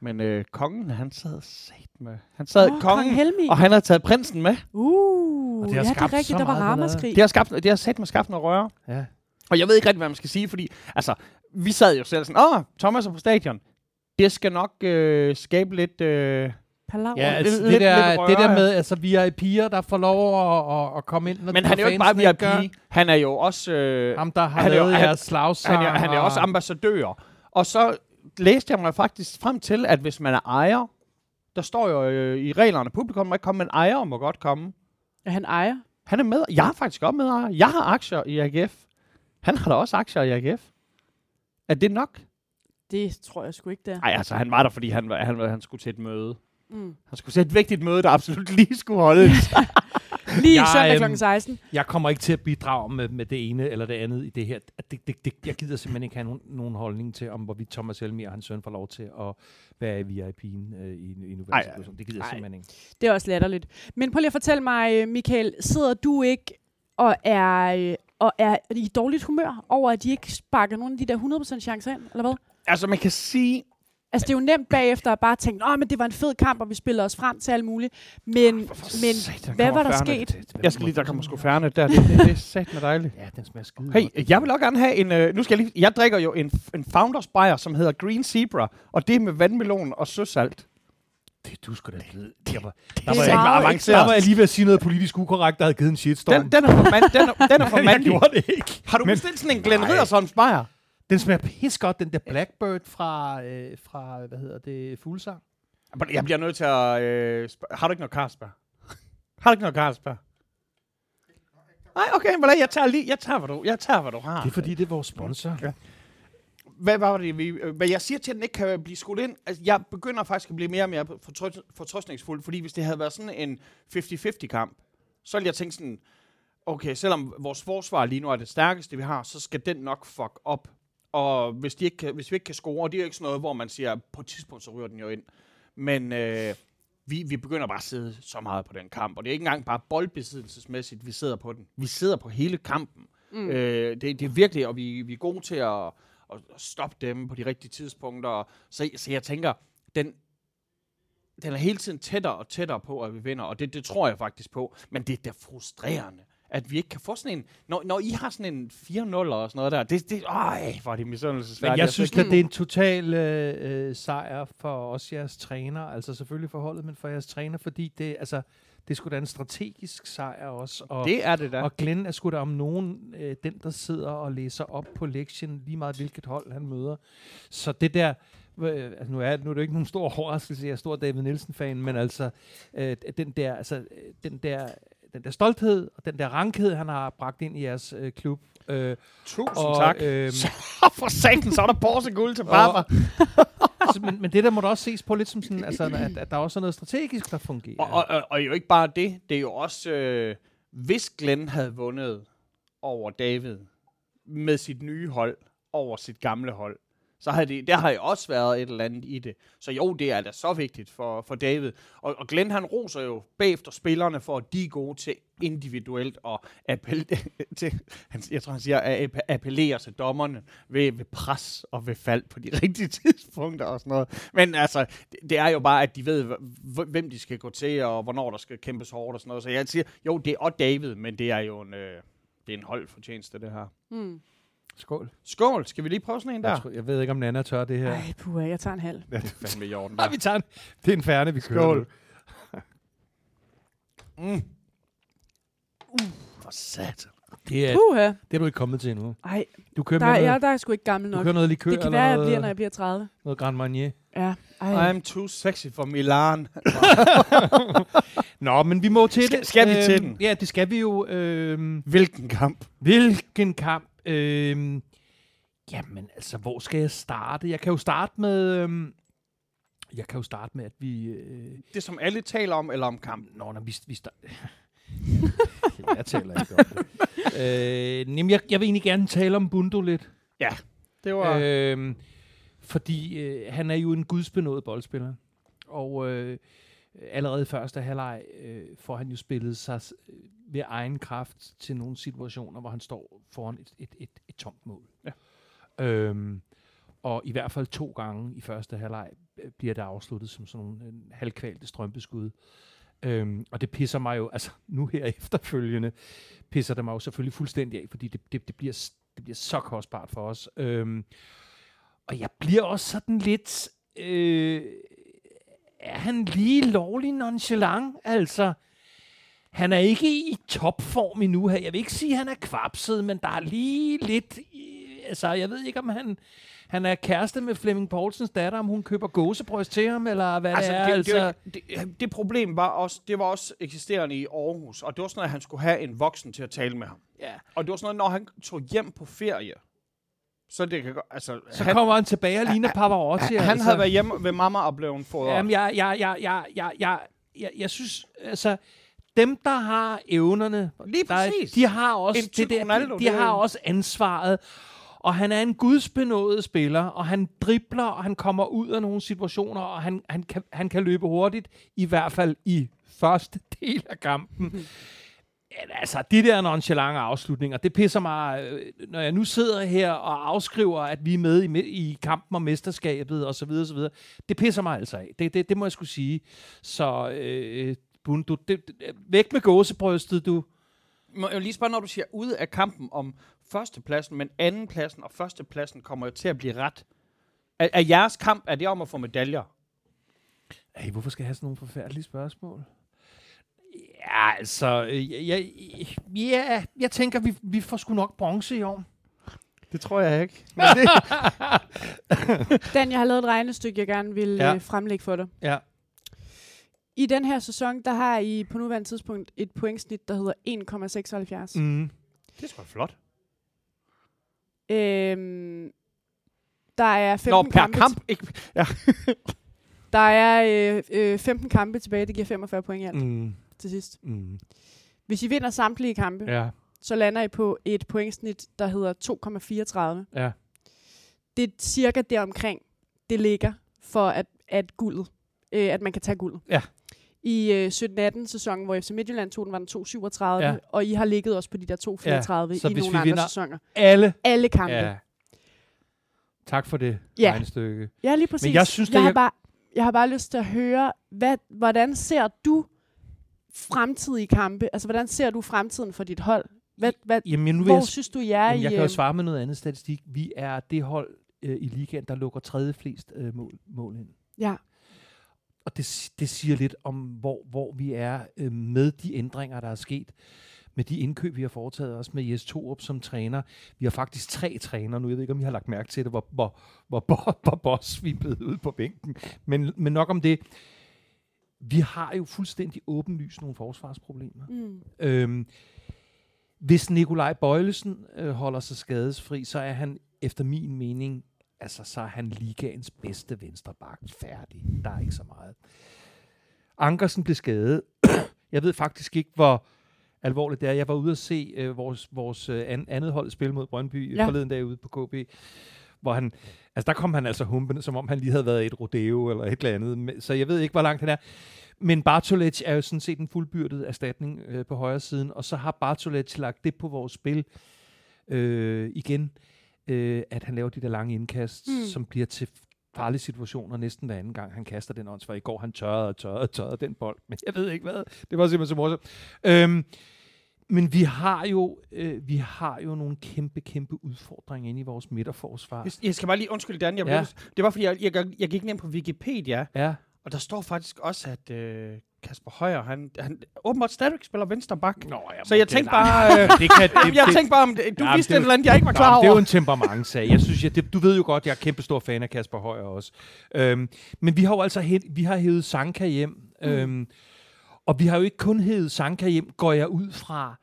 Men øh, kongen, han sad sat med. Han sad Åh, kongen, Kong Helmi. og han havde taget prinsen med. Uh, Og det har ja, det er rigtigt, så der var ramaskrig. Det har, skabt, det har sat med skabt noget røre. Ja. Og jeg ved ikke rigtig, hvad man skal sige, fordi altså, vi sad jo selv sådan, åh, Thomas er på stadion. Det skal nok øh, skabe lidt, øh, palaver. Ja, altså, Lidt- det, der, lidt det der røre. med altså, VIP'er, der får lov at, at, at komme ind. Når, Men han er jo ikke bare VIP. gør. Han er jo også... Øh, Ham, der har Han er jo- lavet han- jeres slagsang. han, er, han er også ambassadør. Og så læste jeg mig faktisk frem til, at hvis man er ejer, der står jo øh, i reglerne, publikum må ikke komme, men ejer må godt komme. Er han ejer? Han er med. Jeg har faktisk også medejer. Jeg har aktier i AGF. Han har da også aktier i AGF. Er det nok? Det tror jeg sgu ikke, der. Nej, altså han var der, fordi han, han, han skulle til et møde. Mm. Han skulle til et vigtigt møde, der absolut lige skulle holdes. Lige Jeg, søndag øhm, kl. 16. Jeg kommer ikke til at bidrage med, med det ene eller det andet i det her. Det, det, det, jeg gider simpelthen ikke have nogen, nogen holdning til, om hvorvidt Thomas Helmi og hans søn får lov til at være i VIP'en øh, i, i nuværende situation. Det gider jeg simpelthen ikke. Det er også latterligt. Men prøv lige at fortælle mig, Michael, sidder du ikke og er, øh, og er i dårligt humør over, at de ikke sparker nogen af de der 100% chancer ind, eller hvad? altså man kan sige, Altså, det er jo nemt bagefter at bare tænke, åh, men det var en fed kamp, og vi spillede os frem til alt muligt. Men, men satan, hvad var der Fernet. sket? jeg skal lige, der kommer sgu færne der. Det, det, det er sat med dejligt. Ja, den smager skide Hey, jeg vil også gerne have en... Øh, nu skal jeg lige... Jeg drikker jo en, en Founders Bayer, som hedder Green Zebra, og det er med vandmelon og søsalt. Det, du skulle da vide. Jeg var, Det der, er var jeg, meget avanceret. der var jeg lige ved at sige noget politisk ukorrekt, der havde givet en shitstorm. Den, den er for, man, den er, den er for jeg mandlig. gjorde det ikke. Har du bestilt sådan en Glenn. Riddersholms Bayer? Den smager pis godt, den der Blackbird fra, øh, fra hvad hedder det, Fuglsang. Jeg bliver nødt til at... Øh, har du ikke noget Carlsberg? har du ikke noget Carlsberg? Nej, okay, men jeg tager lige, jeg tager, hvad du, jeg tager, hvad du har. Det er fordi, det er vores sponsor. Ja. Hvad var det, vi, øh, hvad jeg siger til, at den ikke kan blive skudt ind? Altså, jeg begynder faktisk at blive mere og mere fortrøst, fortrøstningsfuld, fordi hvis det havde været sådan en 50-50 kamp, så ville jeg tænke sådan, okay, selvom vores forsvar lige nu er det stærkeste, vi har, så skal den nok fuck op. Og hvis, de ikke kan, hvis vi ikke kan score, det er jo ikke sådan noget, hvor man siger, på et tidspunkt så ryger den jo ind. Men øh, vi, vi begynder bare at sidde så meget på den kamp, og det er ikke engang bare boldbesiddelsesmæssigt, vi sidder på den. Vi sidder på hele kampen. Mm. Øh, det, det er virkelig, og vi, vi er gode til at, at, stoppe dem på de rigtige tidspunkter. Så, så jeg tænker, den, den er hele tiden tættere og tættere på, at vi vinder, og det, det tror jeg faktisk på. Men det er da frustrerende, at vi ikke kan få sådan en... Når, når I har sådan en 4-0 og sådan noget der, det, det, øj, hvor er det misundelsesværdigt. Men jeg synes, at det er en total øh, øh, sejr for os jeres træner. Altså selvfølgelig for holdet, men for jeres træner, fordi det, altså, det sgu da en strategisk sejr også. Og, det er det da. og Glenn er sgu da om nogen øh, den, der sidder og læser op på lektien, lige meget hvilket hold han møder. Så det der, øh, altså nu er, nu er det jo ikke nogen stor overraskelse, jeg er stor David Nielsen-fan, men altså, øh, den der, altså, øh, den der, den der stolthed og den der rankhed, han har bragt ind i jeres øh, klub. Øh, Tusind og, tak. Så for satan, så er der Porsche guld til Barbara. altså, men, men det der må da også ses på lidt som sådan, altså, at, at der også er noget strategisk, der fungerer. Og, og, og, og jo ikke bare det, det er jo også, øh, hvis Glenn havde vundet over David med sit nye hold over sit gamle hold, så har det, der har jo også været et eller andet i det. Så jo, det er da så vigtigt for, for David. Og, og Glenn han roser jo bagefter spillerne for, at de er gode til individuelt og appellere, til, han, jeg tror han siger, at appellere til dommerne ved, ved pres og ved fald på de rigtige tidspunkter og sådan noget. Men altså, det, det er jo bare, at de ved, hvem de skal gå til, og hvornår der skal kæmpes hårdt og sådan noget. Så jeg siger, jo, det er også David, men det er jo en, øh, det er en holdfortjeneste, det her. Mm. Skål. Skål, skal vi lige prøve sådan en der? Jeg, tror, jeg ved ikke, om Nana tør det her. Ej, puha, jeg tager en halv. Ja, det er fandme i orden Nej, vi tager en, det er en færne, vi kører. Skål. Mm. For satan. Det er, Puha. det er du ikke kommet til endnu. Ej, Du kører, der, med er, noget, jeg, der er sgu ikke gammel du nok. kører noget likør Det kan være, jeg bliver, når jeg bliver 30. noget Grand Marnier. Ja. Ej. I'm too sexy for Milan. Nå, men vi må til Skal- det. skal vi til Øhm, den? Ja, det skal vi jo. Øhm, Hvilken kamp? hvilken kamp? Øhm, jamen, altså, hvor skal jeg starte? Jeg kan jo starte med... Øhm, jeg kan jo starte med, at vi... Øh, Det som alle taler om, eller om kampen? Nå, når vi, vi start... jeg taler ikke om det. Øh, jamen, jeg, jeg vil egentlig gerne tale om Bundo lidt. Det var... Øh, fordi øh, han er jo en gudsbenået boldspiller. Og øh, allerede i første halvleg øh, får han jo spillet sig øh, ved egen kraft til nogle situationer, hvor han står foran et, et, et, et tomt mål. Ja. Øhm, og i hvert fald to gange i første halvleg øh, bliver det afsluttet som sådan nogle øh, halvkvalte strømpeskud. Øhm, og det pisser mig jo, altså nu her efterfølgende, pisser det mig jo selvfølgelig fuldstændig af, fordi det, det, det, bliver, det bliver så kostbart for os. Øhm, og jeg bliver også sådan lidt... Øh, er han lige lovlig nonchalant. Altså, han er ikke i topform endnu her. Jeg vil ikke sige, at han er kvapset, men der er lige lidt... Altså, jeg ved ikke, om han... Han er kæreste med Flemming Poulsens datter, om hun køber gåsebryst til ham, eller hvad Altså, det er. det, altså, det, det, det problem var også, det var også eksisterende i Aarhus, og det var sådan, at han skulle have en voksen til at tale med ham. ja. Og det var sådan noget, når han tog hjem på ferie, så det kan altså, Så han, kommer han tilbage og ligner Pavarotti. han altså. havde været hjemme ved mamma og blevet fodret. Jamen, jeg, jeg, jeg, jeg, jeg, jeg, jeg, jeg synes, altså, dem, der har evnerne, Lige der, de har også En det der, Ronaldo, de, de har også ansvaret. Og han er en gudsbenået spiller, og han dribler, og han kommer ud af nogle situationer, og han, han, kan, han kan løbe hurtigt, i hvert fald i første del af kampen. Altså, de der nonchalante afslutninger, det pisser mig, øh, når jeg nu sidder her og afskriver, at vi er med i, i kampen om mesterskabet og så videre, så videre. Det pisser mig altså af. Det, det, det må jeg skulle sige. Så øh, Bun, du, det, det, væk med gåsebrystet, du. Må jeg lige spørge, når du siger ude af kampen om førstepladsen, men andenpladsen og førstepladsen kommer jo til at blive ret. Er, er jeres kamp, er det om at få medaljer? Hey, hvorfor skal jeg have sådan nogle forfærdelige spørgsmål? Ja, altså, øh, jeg, jeg, ja, jeg tænker, vi, vi får sgu nok bronze i år. Det tror jeg ikke. Men det, Dan, jeg har lavet et regnestykke, jeg gerne vil Ja. ja. øh, fremlægge for dig. Ja. I den her sæson, der har I på nuværende tidspunkt et pointsnit, der hedder 1,76. Mm. Det er sgu flot. Øhm, der er 15 Nå, per kampe, kamp. Ikke, Der er øh, øh, 15 kampe tilbage, det giver 45 point i alt mm. Til sidst. Mm. Hvis I vinder samtlige kampe, ja. Så lander I på et pointsnit, der hedder 2,34. ja. Det er cirka deromkring, det ligger for at, at guldet, øh, at man kan tage guldet. Ja. I øh, 17-18 sæsonen, hvor FC Midtjylland tog den, var den 2,37, Ja. og I har ligget også på de der 2,34 Ja, så i nogle andre sæsoner. Alle. Alle kampe. Ja. Tak for det Ja. regnestykke. ja lige præcis. Men jeg synes, det jeg, har er- bare, jeg har bare lyst til at høre, hvad, hvordan ser du fremtidige kampe? Altså, hvordan ser du fremtiden for dit hold? Hvad, hvad, Jamen, nu hvor jeg, synes du, I er jamen, i... jeg kan jo øh, svare med noget andet statistik. Vi er det hold øh, i ligaen, der lukker tredje flest øh, mål, mål ind. Ja, Og det, det siger lidt om, hvor, hvor vi er øh, med de ændringer, der er sket. Med de indkøb, vi har foretaget, også med Jes Torup som træner. Vi har faktisk tre trænere nu. Jeg ved ikke, om I har lagt mærke til det, hvor, hvor, hvor, hvor, hvor boss vi er blevet ude på bænken. Men, men nok om det. Vi har jo fuldstændig åbenlyst nogle forsvarsproblemer. mm. Øhm, hvis Nikolaj Bøjlesen øh, holder sig skadesfri, så er han efter min mening, altså så er han ligaens bedste venstreback. Færdig. Der er ikke så meget. Ankersen blev skadet. Jeg ved faktisk ikke, hvor alvorligt det er. Jeg var ude at se øh, vores, vores øh, an, andet hold spille mod Brøndby. Ja. forleden dag ude på KB, hvor han, altså der kom han altså humpende, som om han lige havde været i et rodeo eller et eller andet. Så jeg ved ikke, hvor langt han er. Men Bartolec er jo sådan set en fuldbyrdet erstatning øh, på højre siden, og så har Bartolec lagt det på vores spil øh, igen, øh, at han laver de der lange indkast, mm. Som bliver til farlige situationer næsten hver anden gang, han kaster den åndsvær. I går han tørrede og tørrede og tørrede den bold, men jeg ved ikke hvad. Det var simpelthen så morsomt. Øhm, men vi har jo øh, vi har jo nogle kæmpe, kæmpe udfordringer inde i vores midterforsvar. Jeg, jeg skal bare lige undskylde, Dan. Jeg Ja. ja. Det var, fordi jeg, jeg, jeg gik ned på Wikipedia, Ja, og der står faktisk også, at øh, Kasper Højer, han, han åbenbart stadigvæk spiller venstre bak. Nå, ja, Så jeg tænkte bare... Øh, det kan, det, jeg tænkte bare, om det, du Ja, men vidste det et eller andet, jeg ikke var klar men det er jo over. en temperamentsag. Jeg synes, jeg, det, du ved jo godt, jeg er kæmpe stor fan af Kasper Højer også. Øhm, men vi har jo altså hen, vi har hævet Sanka hjem. Mm. Øhm, og vi har jo ikke kun hævet Sanka hjem, går jeg ud fra,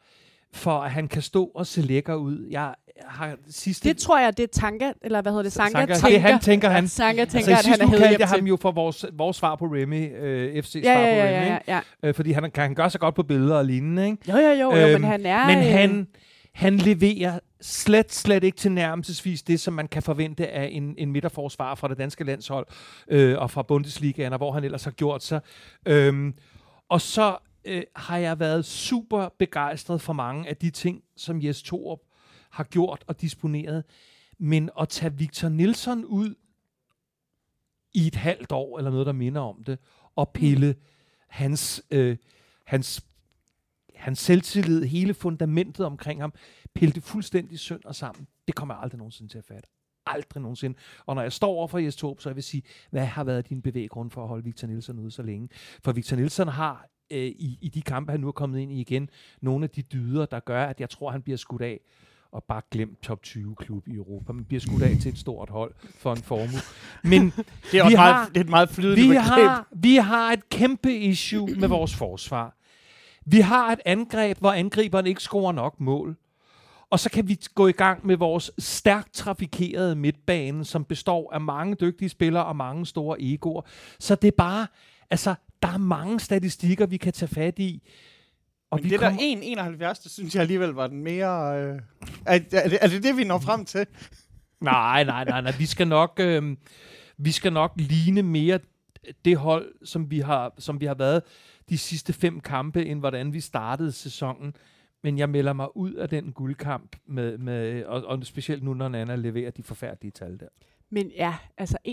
for at han kan stå og se lækker ud. Jeg har sidste... Det tror jeg, det er Tanka, eller hvad hedder det, Sanka, Sanka, tænker. det han tænker, han... Sanka tænker, altså, at han er hævet hjem jeg ham til. jo for vores, vores svar på Remy, øh, FC's Ja, svar ja, på ja, Remy. ja, ja. Øh, fordi han, kan, han gør sig godt på billeder og lignende, ikke? Jo, jo, jo, jo Øhm, men han er... Men øh, han, han leverer slet, slet ikke til nærmelsesvis det, som man kan forvente af en, en midterforsvar fra det danske landshold øh, og fra Bundesligaen, og hvor han ellers har gjort sig. Øhm, og så øh, har jeg været super begejstret for mange af de ting, som Jes Torup har gjort og disponeret. Men at tage Victor Nilsson ud i et halvt år, eller noget, der minder om det, og pille hans, øh, hans hans selvtillid, hele fundamentet omkring ham, pille det fuldstændig sønder sammen. Det kommer jeg aldrig nogensinde til at fatte. Aldrig nogensinde. Og når jeg står over for Jes Torp, så jeg vil sige, hvad har været din bevæggrund for at holde Victor Nielsen ude så længe? For Victor Nielsen har øh, i, i de kampe, han nu er kommet ind i igen, nogle af de dyder, der gør, at jeg tror, han bliver skudt af og bare glemt top 20 klub i Europa. Man bliver skudt af til et stort hold for en formue. Men Det er, også Vi meget, har- det er et meget flydende vi begreb. har, vi har et kæmpe issue med vores forsvar. Vi har et angreb, hvor angriberen ikke scorer nok mål. Og så kan vi gå i gang med vores stærkt trafikerede midtbane, som består af mange dygtige spillere og mange store egoer. Så det er bare, altså, der er mange statistikker, vi kan tage fat i. Og Men det kommer- der 1,71, det synes jeg alligevel var den mere... Øh, er, er, det, er det det, vi når frem til? Nej, nej, nej, nej. Vi skal nok, øh, vi skal nok ligne mere det hold, som vi, har, som vi har været de sidste fem kampe, end hvordan vi startede sæsonen. Men jeg melder mig ud af den guldkamp, med, med, og, og specielt nu, når Nana leverer de forfærdelige tal der. Men ja, altså 1,76.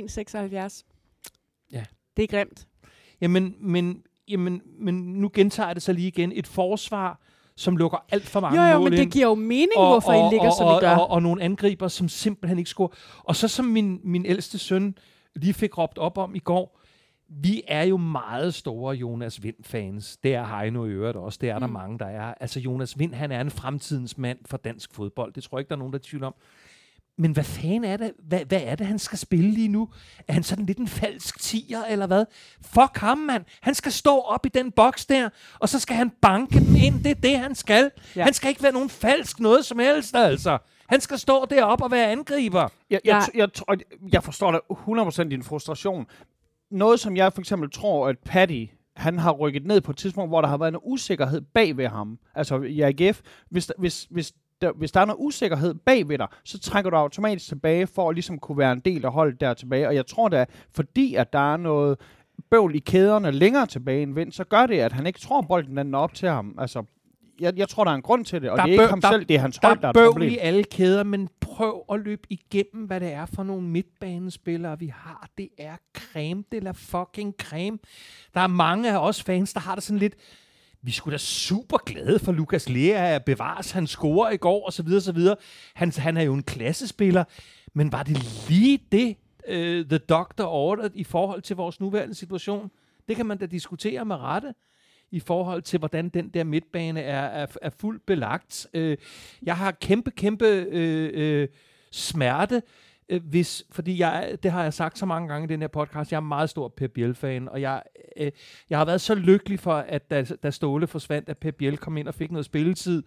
Ja. Det er grimt. Jamen, men, jamen, men nu gentager det så lige igen. Et forsvar, som lukker alt for mange Jo, jo, mål men det ind. giver jo mening, hvorfor I ligger, og, som og, I gør. Og, og nogle angriber, som simpelthen ikke scorer. Og så som min, min ældste søn lige fik råbt op om i går, vi er jo meget store Jonas Vind-fans. Det er Heino i øvrigt også. Det er der Mm. mange, der er. Altså Jonas Vind, han er en fremtidens mand for dansk fodbold. Det tror jeg ikke, der er nogen, der er tvivl om. Men hvad fanden er det? Hvad, hvad er det, han skal spille lige nu? Er han sådan lidt en falsk tiger, eller hvad? Fuck ham, mand. Han skal stå op i den boks der, og så skal han banke den ind. Det er det, han skal. Ja. Han skal ikke være nogen falsk noget som helst, altså. Han skal stå deroppe og være angriber. Jeg, jeg, Jeg- jeg, jeg forstår da 100% din frustration. Noget, som jeg for eksempel tror, at Paddy, han har rykket ned på et tidspunkt, hvor der har været en usikkerhed bag ved ham. Altså i AGF, hvis, hvis, hvis, der, hvis der er noget usikkerhed bag ved dig, så trækker du automatisk tilbage for at ligesom kunne være en del af holdet der tilbage. Og jeg tror da, fordi at der er noget bøvl i kæderne længere tilbage end Vind, så gør det, at han ikke tror, at bolden den op til ham. Altså, jeg, jeg tror, der er en grund til det, og Der det er er ikke bøv- ham der- selv, det er hans Der hold, der er er et problem. i alle kæder, men prøv at løbe igennem, hvad det er for nogle midtbanespillere, vi har. Det er creme de la fucking creme. Der er mange af os fans, der har det sådan lidt, vi skulle da super glade for Lukas Lea at bevares. Han scorer i går, og så videre, så videre. Han, han er jo en klassespiller. Men var det lige det, uh, The Doctor ordered i forhold til vores nuværende situation? Det kan man da diskutere med rette i forhold til, hvordan den der midtbane er, er, er fuldt belagt. Øh, jeg har kæmpe, kæmpe øh, øh, smerte, øh, hvis, fordi jeg, det har jeg sagt så mange gange i den her podcast, jeg er meget stor Pep Biel-fan, og jeg, øh, jeg har været så lykkelig for, at da, da Ståle forsvandt, at Pep Biel kom ind og fik noget spilletid,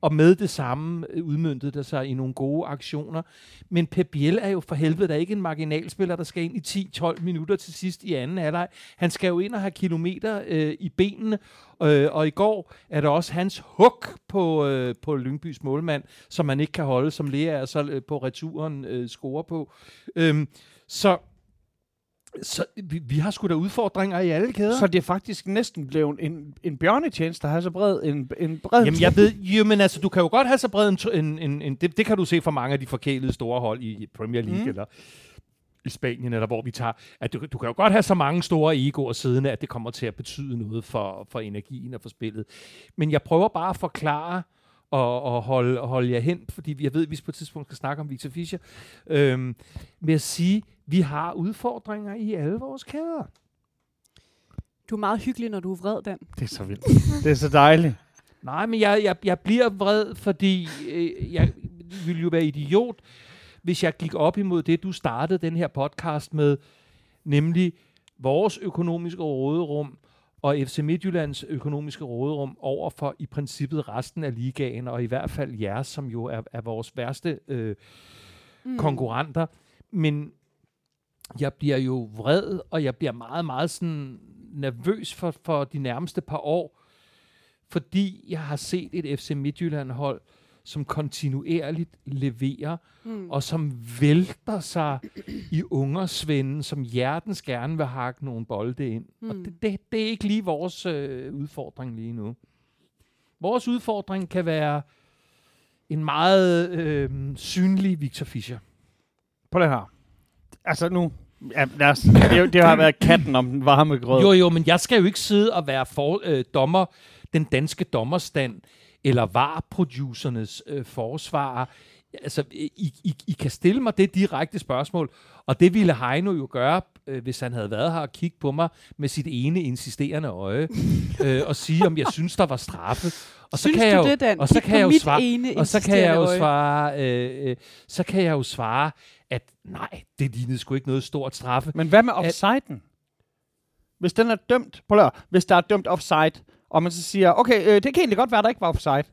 og med det samme øh, udmyndtede der sig i nogle gode aktioner. Men Pep Biel er jo for helvede da ikke en marginalspiller, der skal ind i 10-12 minutter til sidst i anden halvleg. Han skal jo ind og have kilometer øh, i benene, øh, og i går er det også hans hug på, øh, på Lyngbys målmand, som man ikke kan holde, som Lea så øh, på returen øh, scorer på. Øhm, så så vi, vi har sgu da udfordringer i alle kæder. Så det er faktisk næsten blevet en, en bjørnetjeneste, der har så bred en, en bred Jamen, jeg ved, jo, men altså, du kan jo godt have så bred en, en, en, en det, det kan du se for mange af de forkælede store hold i Premier League, Mm. eller i Spanien, eller hvor vi tager, at du, du kan jo godt have så mange store egoer siddende, at det kommer til at betyde noget for, for energien og for spillet. Men jeg prøver bare at forklare, og, og holde, holde jer hen, fordi jeg ved, at vi på et tidspunkt skal snakke om Victor Fischer, øhm, med at sige, vi har udfordringer i alle vores kæder. Du er meget hyggelig, når du er vred, Dan. Det er så vildt. det er så dejligt. Nej, men jeg, jeg, jeg bliver vred, fordi øh, jeg ville jo være idiot, hvis jeg gik op imod det, du startede den her podcast med, nemlig vores økonomiske råderum og FC Midtjyllands økonomiske råderum over for i princippet resten af ligaen, og i hvert fald jeres, som jo er, er vores værste øh, Mm. konkurrenter. Men jeg bliver jo vred, og jeg bliver meget, meget sådan nervøs for, for de nærmeste par år, fordi jeg har set et FC Midtjylland-hold, som kontinuerligt leverer, Mm. og som vælter sig i ungersvenden, som hjertens gerne vil hakke nogle bolde ind. Mm. Og det, det, det er ikke lige vores øh, udfordring lige nu. Vores udfordring kan være en meget øh, synlig Victor Fischer. På det her. Altså nu... Ja, lad os, det, det har været katten om den varme grød. Jo, jo, men jeg skal jo ikke sidde og være for, øh, dommer, den danske dommerstand, eller var producernes øh, forsvarer altså, I, I, I kan stille mig det direkte spørgsmål, og det ville Heino jo gøre, øh, hvis han havde været her og kigge på mig med sit ene insisterende øje, øh, og sige, om jeg synes, der var straffe. Og så Synes kan du jeg jo, det, Dan? Og så kan på jeg jo svare, og så kan jeg jo svare, øh, øh, så kan jeg jo svare, at nej, det lignede sgu ikke noget stort straffe. Men hvad med offsiden? Hvis den er dømt, at høre, hvis der er dømt offside, og man så siger, okay, øh, det kan egentlig godt være, der ikke var offside.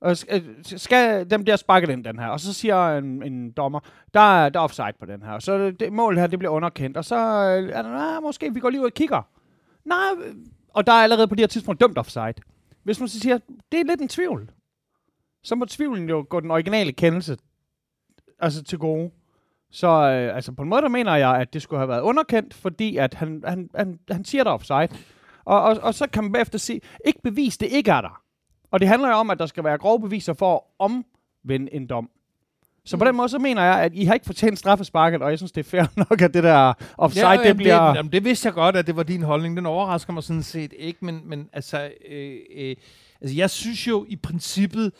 Og øh, skal dem der sparket ind, den her. Og så siger en, en dommer, der er, der er offside på den her. Så det, mål her, det bliver underkendt. Og så øh, er der, nah, måske vi går lige ud og kigger. Nej, øh, og der er allerede på det her tidspunkt dømt offside. Hvis man så siger, det er lidt en tvivl, så må tvivlen jo gå den originale kendelse altså til gode. Så øh, altså på en måde, der mener jeg, at det skulle have været underkendt, fordi at han, han, han, han siger der offside. Og, og, og så kan man bagefter sige, ikke bevise, det ikke er der. Og det handler jo om, at der skal være grove beviser for at omvende en dom. Så på den måde, så mener jeg, at I har ikke fortjent straffesparket, og jeg synes, det er fair nok, at det der offside, ja, det jamen, bliver... Det, jamen, det vidste jeg godt, at det var din holdning. Den overrasker mig sådan set ikke, men, men altså, øh, øh, altså, jeg synes jo i princippet,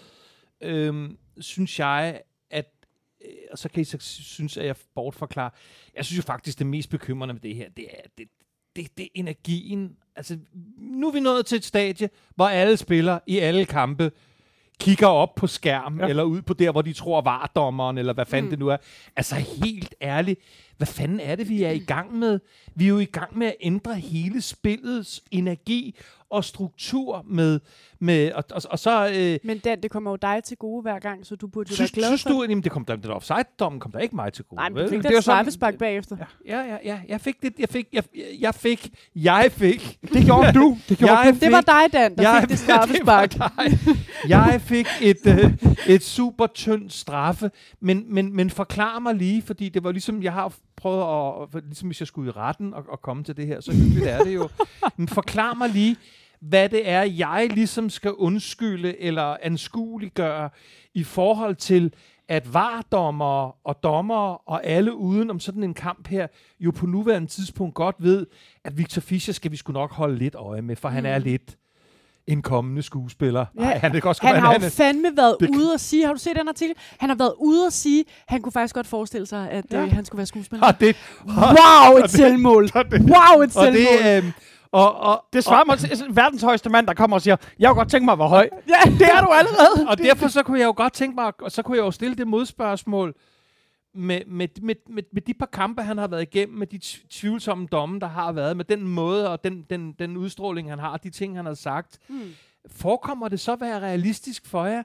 øh, synes jeg, at, øh, og så kan I så synes, at jeg bortforklarer, jeg synes jo faktisk, det mest bekymrende med det her, det er, det, det, det er energien. Altså, nu er vi nået til et stadie, hvor alle spiller i alle kampe, kigger op på skærm, Ja. eller ud på der, hvor de tror var dommeren, eller hvad fanden mm. det nu er. Altså helt ærligt, hvad fanden er det, vi er i gang med? Vi er jo i gang med at ændre hele spillets energi og struktur med, med og, og, og så... Øh, Men Dan, det kommer jo dig til gode hver gang, så du burde jo synes, være glad synes for du, jamen, det kom der, den offside-dommen kom der ikke mig til gode, Nej, men du fik Det da er jo et sådan- straffespark bagefter. Ja, ja, ja, jeg fik det, jeg fik, jeg, jeg fik, jeg fik, Det gjorde du. Det gjorde jeg du. Det var dig, Dan, der jeg fik det straffespark. det. Jeg fik et, øh, et super tyndt straffe, men, men, men forklar mig lige, fordi det var ligesom, jeg har prøvet at, at ligesom hvis jeg skulle i retten og, og komme til det her, så hyggeligt er det jo. Men forklar mig lige, hvad det er, jeg ligesom skal undskylde eller anskueliggøre i forhold til, at vardommer og dommer og alle uden om sådan en kamp her, jo på nuværende tidspunkt godt ved, at Victor Fischer skal vi sgu nok holde lidt øje med, for mm. han er lidt en kommende skuespiller. Ja, Ej, han, det kan også Han godt har jo han fandme været Det- ude at sige, har du set den artikel? Han har været ude at sige, han kunne faktisk godt forestille sig, at Ja. øh, han skulle være skuespiller. er, og det, Wow, et det- selvmål! og det, Wow, et og selvmål! det, øh, og, og, Det svarer mig til sådan verdens højeste mand, der kommer og siger, jeg kunne godt tænke mig at være høj. Ja. Det er du allerede. og derfor så kunne jeg jo godt tænke mig, og så kunne jeg jo stille det modspørgsmål, med, med, med, med, med de par kampe, han har været igennem, med de tv- tvivlsomme domme, der har været, med den måde og den, den, den udstråling, han har, de ting, han har sagt, Hmm. forekommer det så være realistisk for jer,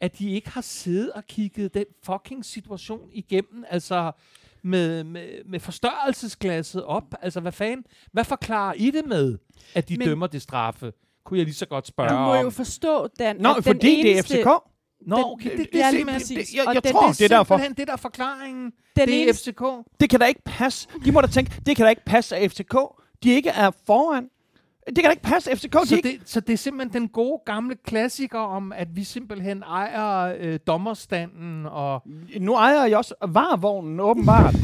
at de ikke har siddet og kigget den fucking situation igennem, altså med, med, med forstørrelsesglasset op? Altså, hvad fanden? Hvad forklarer I det med, at de Men- dømmer det straffe? Kunne jeg lige så godt spørge Du må jo om. forstå, Dan, Nå, at den fordi det er eneste, FCK. Nå, den- okay, det, det det, er er lige præcis. det- jeg- jeg den- tror, det er derfor. det, der er forklaringen. Den det er eneste- FCK. Det kan da ikke passe. De må da tænke, det kan da ikke passe, at FCK, de ikke er foran. Det kan da ikke passe, FCK, de Så ikke... det, så det er simpelthen den gode gamle klassiker om, at vi simpelthen ejer øh, dommerstanden og... Nu ejer jeg også varevognen, åbenbart.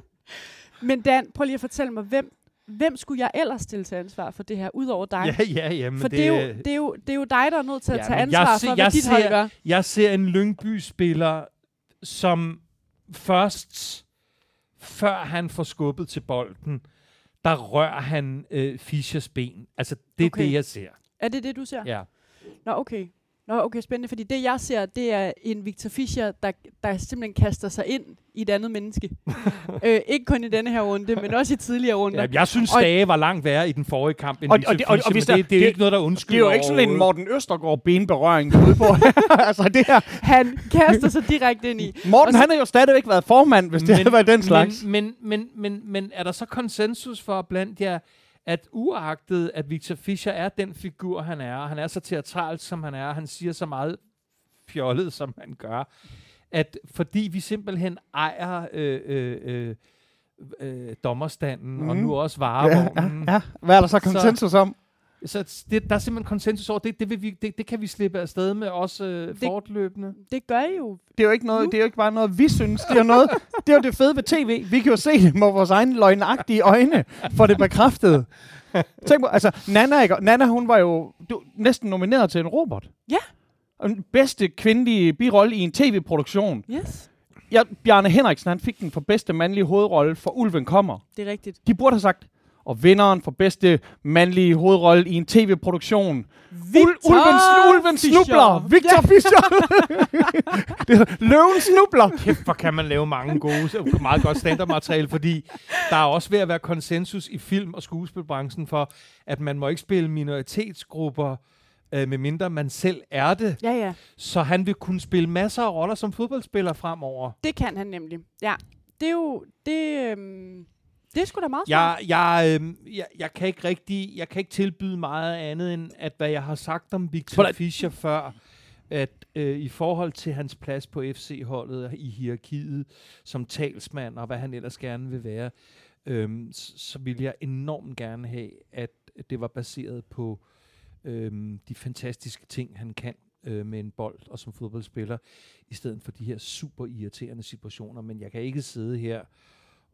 Men Dan, prøv lige at fortælle mig, hvem, hvem skulle jeg ellers stille til ansvar for det her, udover dig? Ja, ja, ja, men for det, det, er jo, det, er jo, det er jo dig, der er nødt til at Ja, tage men jeg ansvar ser- for, hvad jeg dit hold ser- gør. Jeg ser en Lyngby-spiller, som først, før han får skubbet til bolden, der rører han øh, Fischers ben. Altså, det er Okay. det, jeg ser. Er det det, du ser? Ja. Nå, okay. Nå, okay, spændende, fordi det, jeg ser, det er en Victor Fischer, der, der simpelthen kaster sig ind i et andet menneske. øh, ikke kun i denne her runde, men også i tidligere runder. ja jeg synes, Og- Dage var langt værre i den forrige kamp end Og- og, og og, det- og- og og, hvis det, der- det, det er det- ikke noget, der Det undskylder er jo ikke sådan en. Morten Østergaard benberøring, er ude på. altså det her. Han kaster sig direkte ind i. Morten, så- han har jo stadigvæk været formand, hvis det havde været den slags. Men, men, men, men, men er der så konsensus for blandt jer, at uagtet, at Victor Fischer er den figur, han er, han er så teatralsk, som han er, han siger så meget fjollet, som han gør, at fordi vi simpelthen ejer øh, øh, øh, øh, dommerstanden, mm. og Mm. nu også Ja, varevognen, ja, ja. Hvad er der så konsensus om? Så det, der er simpelthen konsensus over, det, det, vil vi, det, det kan vi slippe afsted med også øh, Det- fortløbende. Det gør I jo. Det er jo ikke, noget, det er jo ikke bare noget, vi synes. Det er noget, det, er jo det fede ved tv. Vi kan jo se det med vores egne løgnagtige øjne, for det bekræftet. Tænk på, altså, Nana, ikke? Nana, hun var jo du, næsten nomineret til en robot. Ja. Og den bedste kvindelige birolle i en tv-produktion. Yes, Ja, Bjarne Henriksen, han fik den for bedste mandlige hovedrolle for Ulven kommer. det er rigtigt. De burde have sagt, og vinderen for bedste mandlige hovedrolle i en tv-produktion. Victor Ul- ulven, ulven Fischer. snubler! Victor Fischer! det løven snubler! Kæft, hvor kan man lave mange gode, meget godt standardmateriale, fordi der er også ved at være konsensus i film- og skuespilbranchen for, at man må ikke spille minoritetsgrupper, øh, medmindre man selv er det. Ja, ja. Så han vil kunne spille masser af roller som fodboldspiller fremover. Det kan han nemlig. Ja, det er jo... Det, øhm, det er sgu da meget Jeg, jeg, øh, jeg, jeg kan ikke rigtig, jeg kan ikke tilbyde meget andet end, at hvad jeg har sagt om Victor Hvordan- Fischer før, at øh, i forhold til hans plads på FC-holdet i hierarkiet som talsmand, og hvad han ellers gerne vil være, øhm, så, så vil jeg enormt gerne have, at det var baseret på øhm, de fantastiske ting, han kan øh, med en bold og som fodboldspiller, i stedet for de her super irriterende situationer. Men jeg kan ikke sidde her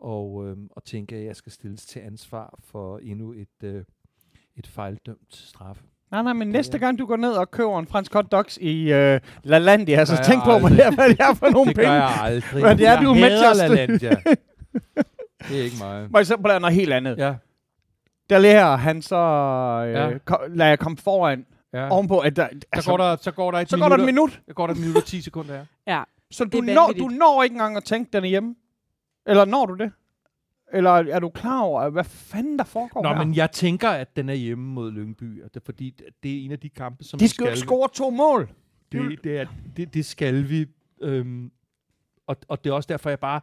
og, øhm, og tænke, at jeg skal stilles til ansvar for endnu et, øh, et fejldømt straf. Nej, nej, men Det næste gang du går ned og køber en fransk hot dogs i uh, La Landia, så tænk på, hvad aldrig. det er, hvad det er for nogle det penge. gør jeg aldrig. Hvad det er, jeg du er med til stø- LaLandia. Det er ikke mig. Må jeg så på noget helt andet? Ja, Der lærer han så, øh, Ja. kom, lader jeg komme foran, ja. ovenpå, at der, Så går der, så går der et så går der et minut. minut, Så går der et minut og 10 sekunder, ja. Ja. så Det du når, du når ikke engang at tænke, den er hjemme. Eller når du det? Eller er du klar over, hvad fanden der foregår Nå, her? men jeg tænker, at den er hjemme mod Lyngby, og det er fordi, det er en af de kampe, som De skal skal score to mål. det, det, er, det, det skal vi. Øhm, og, og det er også derfor, jeg bare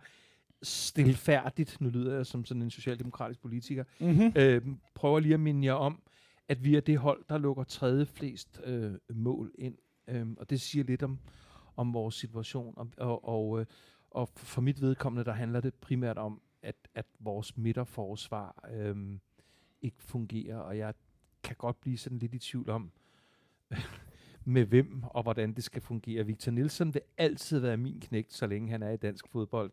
stilfærdigt, nu lyder jeg som sådan en socialdemokratisk politiker, Mm-hmm. øhm, prøver lige at minde jer om, at vi er det hold, der lukker tredje flest øh, mål ind. Øhm, og det siger lidt om, om vores situation. Og, og, og, øh, og for mit vedkommende, der handler det primært om, at, at vores midterforsvar øhm, ikke fungerer, og jeg kan godt blive sådan lidt i tvivl om, med hvem og hvordan det skal fungere. Victor Nielsen vil altid være min knægt, så længe han er i dansk fodbold.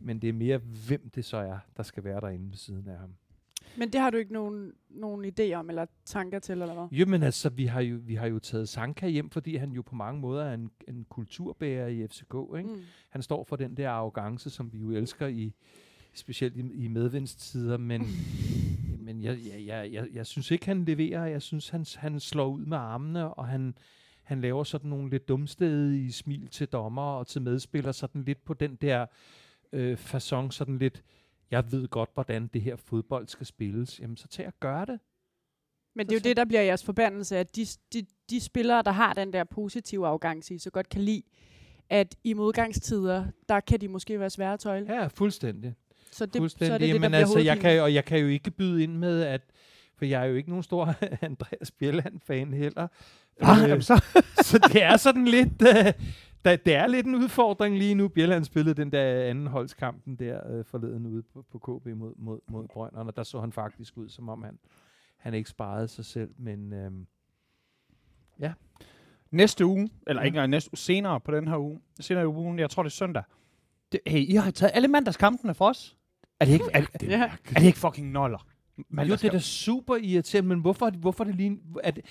Men det er mere, hvem det så er, der skal være derinde ved siden af ham. Men det har du ikke nogen, nogen idé om, eller tanker til, eller hvad? Jo, men altså, vi har jo, vi har jo taget Sanka hjem, fordi han jo på mange måder er en, en kulturbærer i FCK. Ikke? Mm. Han står for den der arrogance, som vi jo elsker i specielt i, i medvindstider, men, men jeg, jeg, jeg, jeg, jeg synes ikke, han leverer. Jeg synes, han, han slår ud med armene, og han, han laver sådan nogle lidt dumstedige smil til dommer og til medspillere, sådan lidt på den der øh, façon, sådan lidt, jeg ved godt, hvordan det her fodbold skal spilles. Jamen, så tag og gør det. Men det er jo det, der bliver jeres forbandelse, at de, de, de spillere, der har den der positive afgangse, I så godt kan lide, at i modgangstider, der kan de måske være svære at tøjle. Ja, fuldstændig. Så det, Fuldstændig. så er det det, der Jamen, altså, jeg kan, og jeg kan jo ikke byde ind med, at for jeg er jo ikke nogen stor Andreas Bjelland-fan heller. Ah, Øh, jamen, så, så det er sådan lidt... Øh, der, det er lidt en udfordring lige nu. Bjelland spillede den der anden holdskampen der øh, forleden ude på, på KB mod, mod, mod Brønderen, og der så han faktisk ud, som om han, han ikke sparede sig selv, men... Øh, næste uge, eller Ja. ikke engang næste uge, senere på den her uge, senere i ugen, jeg tror det er søndag. Det, hey, I har taget alle mandagskampene for os. Er det ikke, er, er, Ja. er det ikke fucking noller? Jo, det er da super irriterende, men hvorfor, hvorfor er det lige... Det,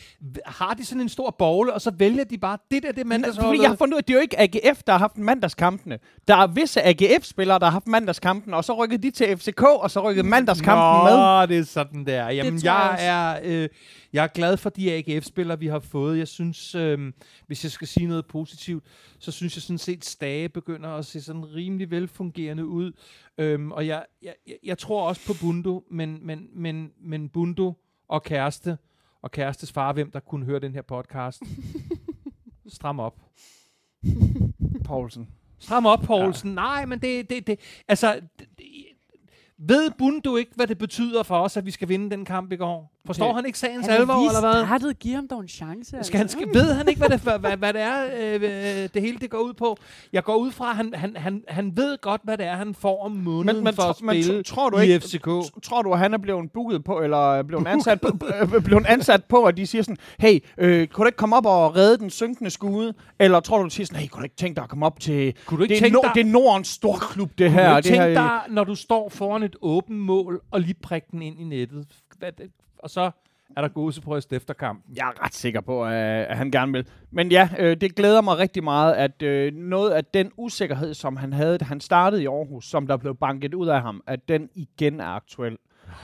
har de sådan en stor bogle, og så vælger de bare, det der, det mandagsholdet? jeg har fundet ud af, at det er jo ikke AGF, der har haft mandagskampene. Der er visse AGF-spillere, der har haft mandagskampene, og så rykkede de til FCK, og så rykkede mandagskampen med. Nå, det er sådan der. Jamen, jeg jeg, er, øh, jeg er glad for de AGF-spillere, vi har fået. Jeg synes, øh, hvis jeg skal sige noget positivt, så synes jeg sådan set, Stage begynder at se sådan rimelig velfungerende ud. Øhm, og jeg, jeg, jeg- tror også på Bundo, men, men, men, men Bundo og kæreste, og kærestes far, hvem der kunne høre den her podcast, stram op. Poulsen. Stram op, Poulsen. Ja. Nej, men det, det, det altså, det, ved Bundo ikke, hvad det betyder for os, at vi skal vinde den kamp i går? Forstår Det- han ikke sagens Han alvor, eller hvad? startet, giv ham dog en chance. Skal han, altså. skal, ved han ikke, hvad det, hvad, hvad, hvad det er, øh, øh, det hele det går ud på? Jeg går ud fra, at han, han, han, han ved godt, hvad det er, han får om måneden Men, men, for at men spille tro- tror du i ikke, FCK. tror du, at han er blevet booket på, eller er blevet ansat på, øh, blevet ansat på, at de siger sådan, hey, øh, kunne du ikke komme op og redde den synkende skude? Eller tror du, de siger sådan, hey, kunne du ikke tænke dig at komme op til... Kunne du ikke Det er, tænke no, dig, det er Nordens storklub, det kunne her. du ikke det her tænke dig, når du står foran et åbent mål, og lige prikke den ind i nettet? Hvad, og så er der gåsebryst efter kampen. Jeg er ret sikker på, at, han gerne vil. Men ja, øh, det glæder mig rigtig meget, at øh, noget af den usikkerhed, som han havde, da han startede i Aarhus, som der blev banket ud af ham, at den igen er aktuel.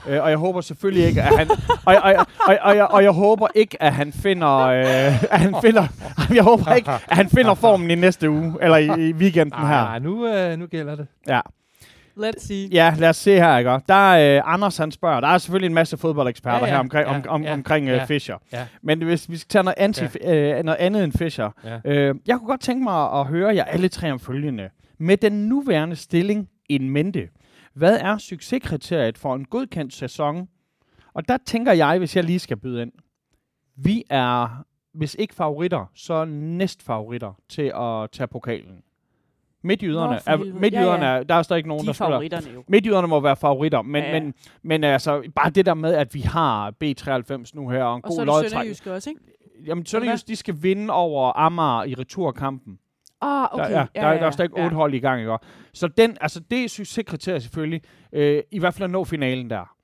Øh, og jeg håber selvfølgelig ikke, at han... Og, og, og, og, og, jeg, og jeg håber ikke, at han finder... Øh, at han finder jeg håber ikke, at han finder formen i næste uge, eller i, i weekenden her. Nej, nu, øh, nu gælder det. Ja. Let's see. Ja, lad os se her, ikke? Der er øh, Anders, han spørger. Der er selvfølgelig en masse fodboldeksperter Ja, ja. her omkring, Ja, om, om, ja, omkring øh, ja. Fischer. Ja. Men hvis vi skal tage noget, anti, øh, noget andet end Fischer. Ja. Øh, jeg kunne godt tænke mig at høre jer alle tre om følgende. Med den nuværende stilling in mente, hvad er succeskriteriet for en godkendt sæson? Og der tænker jeg, hvis jeg lige skal byde ind, vi er, hvis ikke favoritter, så næst favoritter til at tage pokalen. Midtjyderne, er, midtjyderne Ja, er, der er stadig ikke nogen, De der er spiller. jo. Midtjyderne må være favoritter, men, Ja, ja, ja. men, men altså, bare det der med, at vi har B93 nu her, og en Og så god er det lodtræk. Sønderjyske også, ikke? Jamen, Sønderjysk, de skal vinde over Amager i returkampen. Ah, okay. Der, ja, der, der er stadig otte hold i gang, ikke? Så den, altså, det er succeskriteriet selvfølgelig. Øh, I hvert fald at nå finalen der.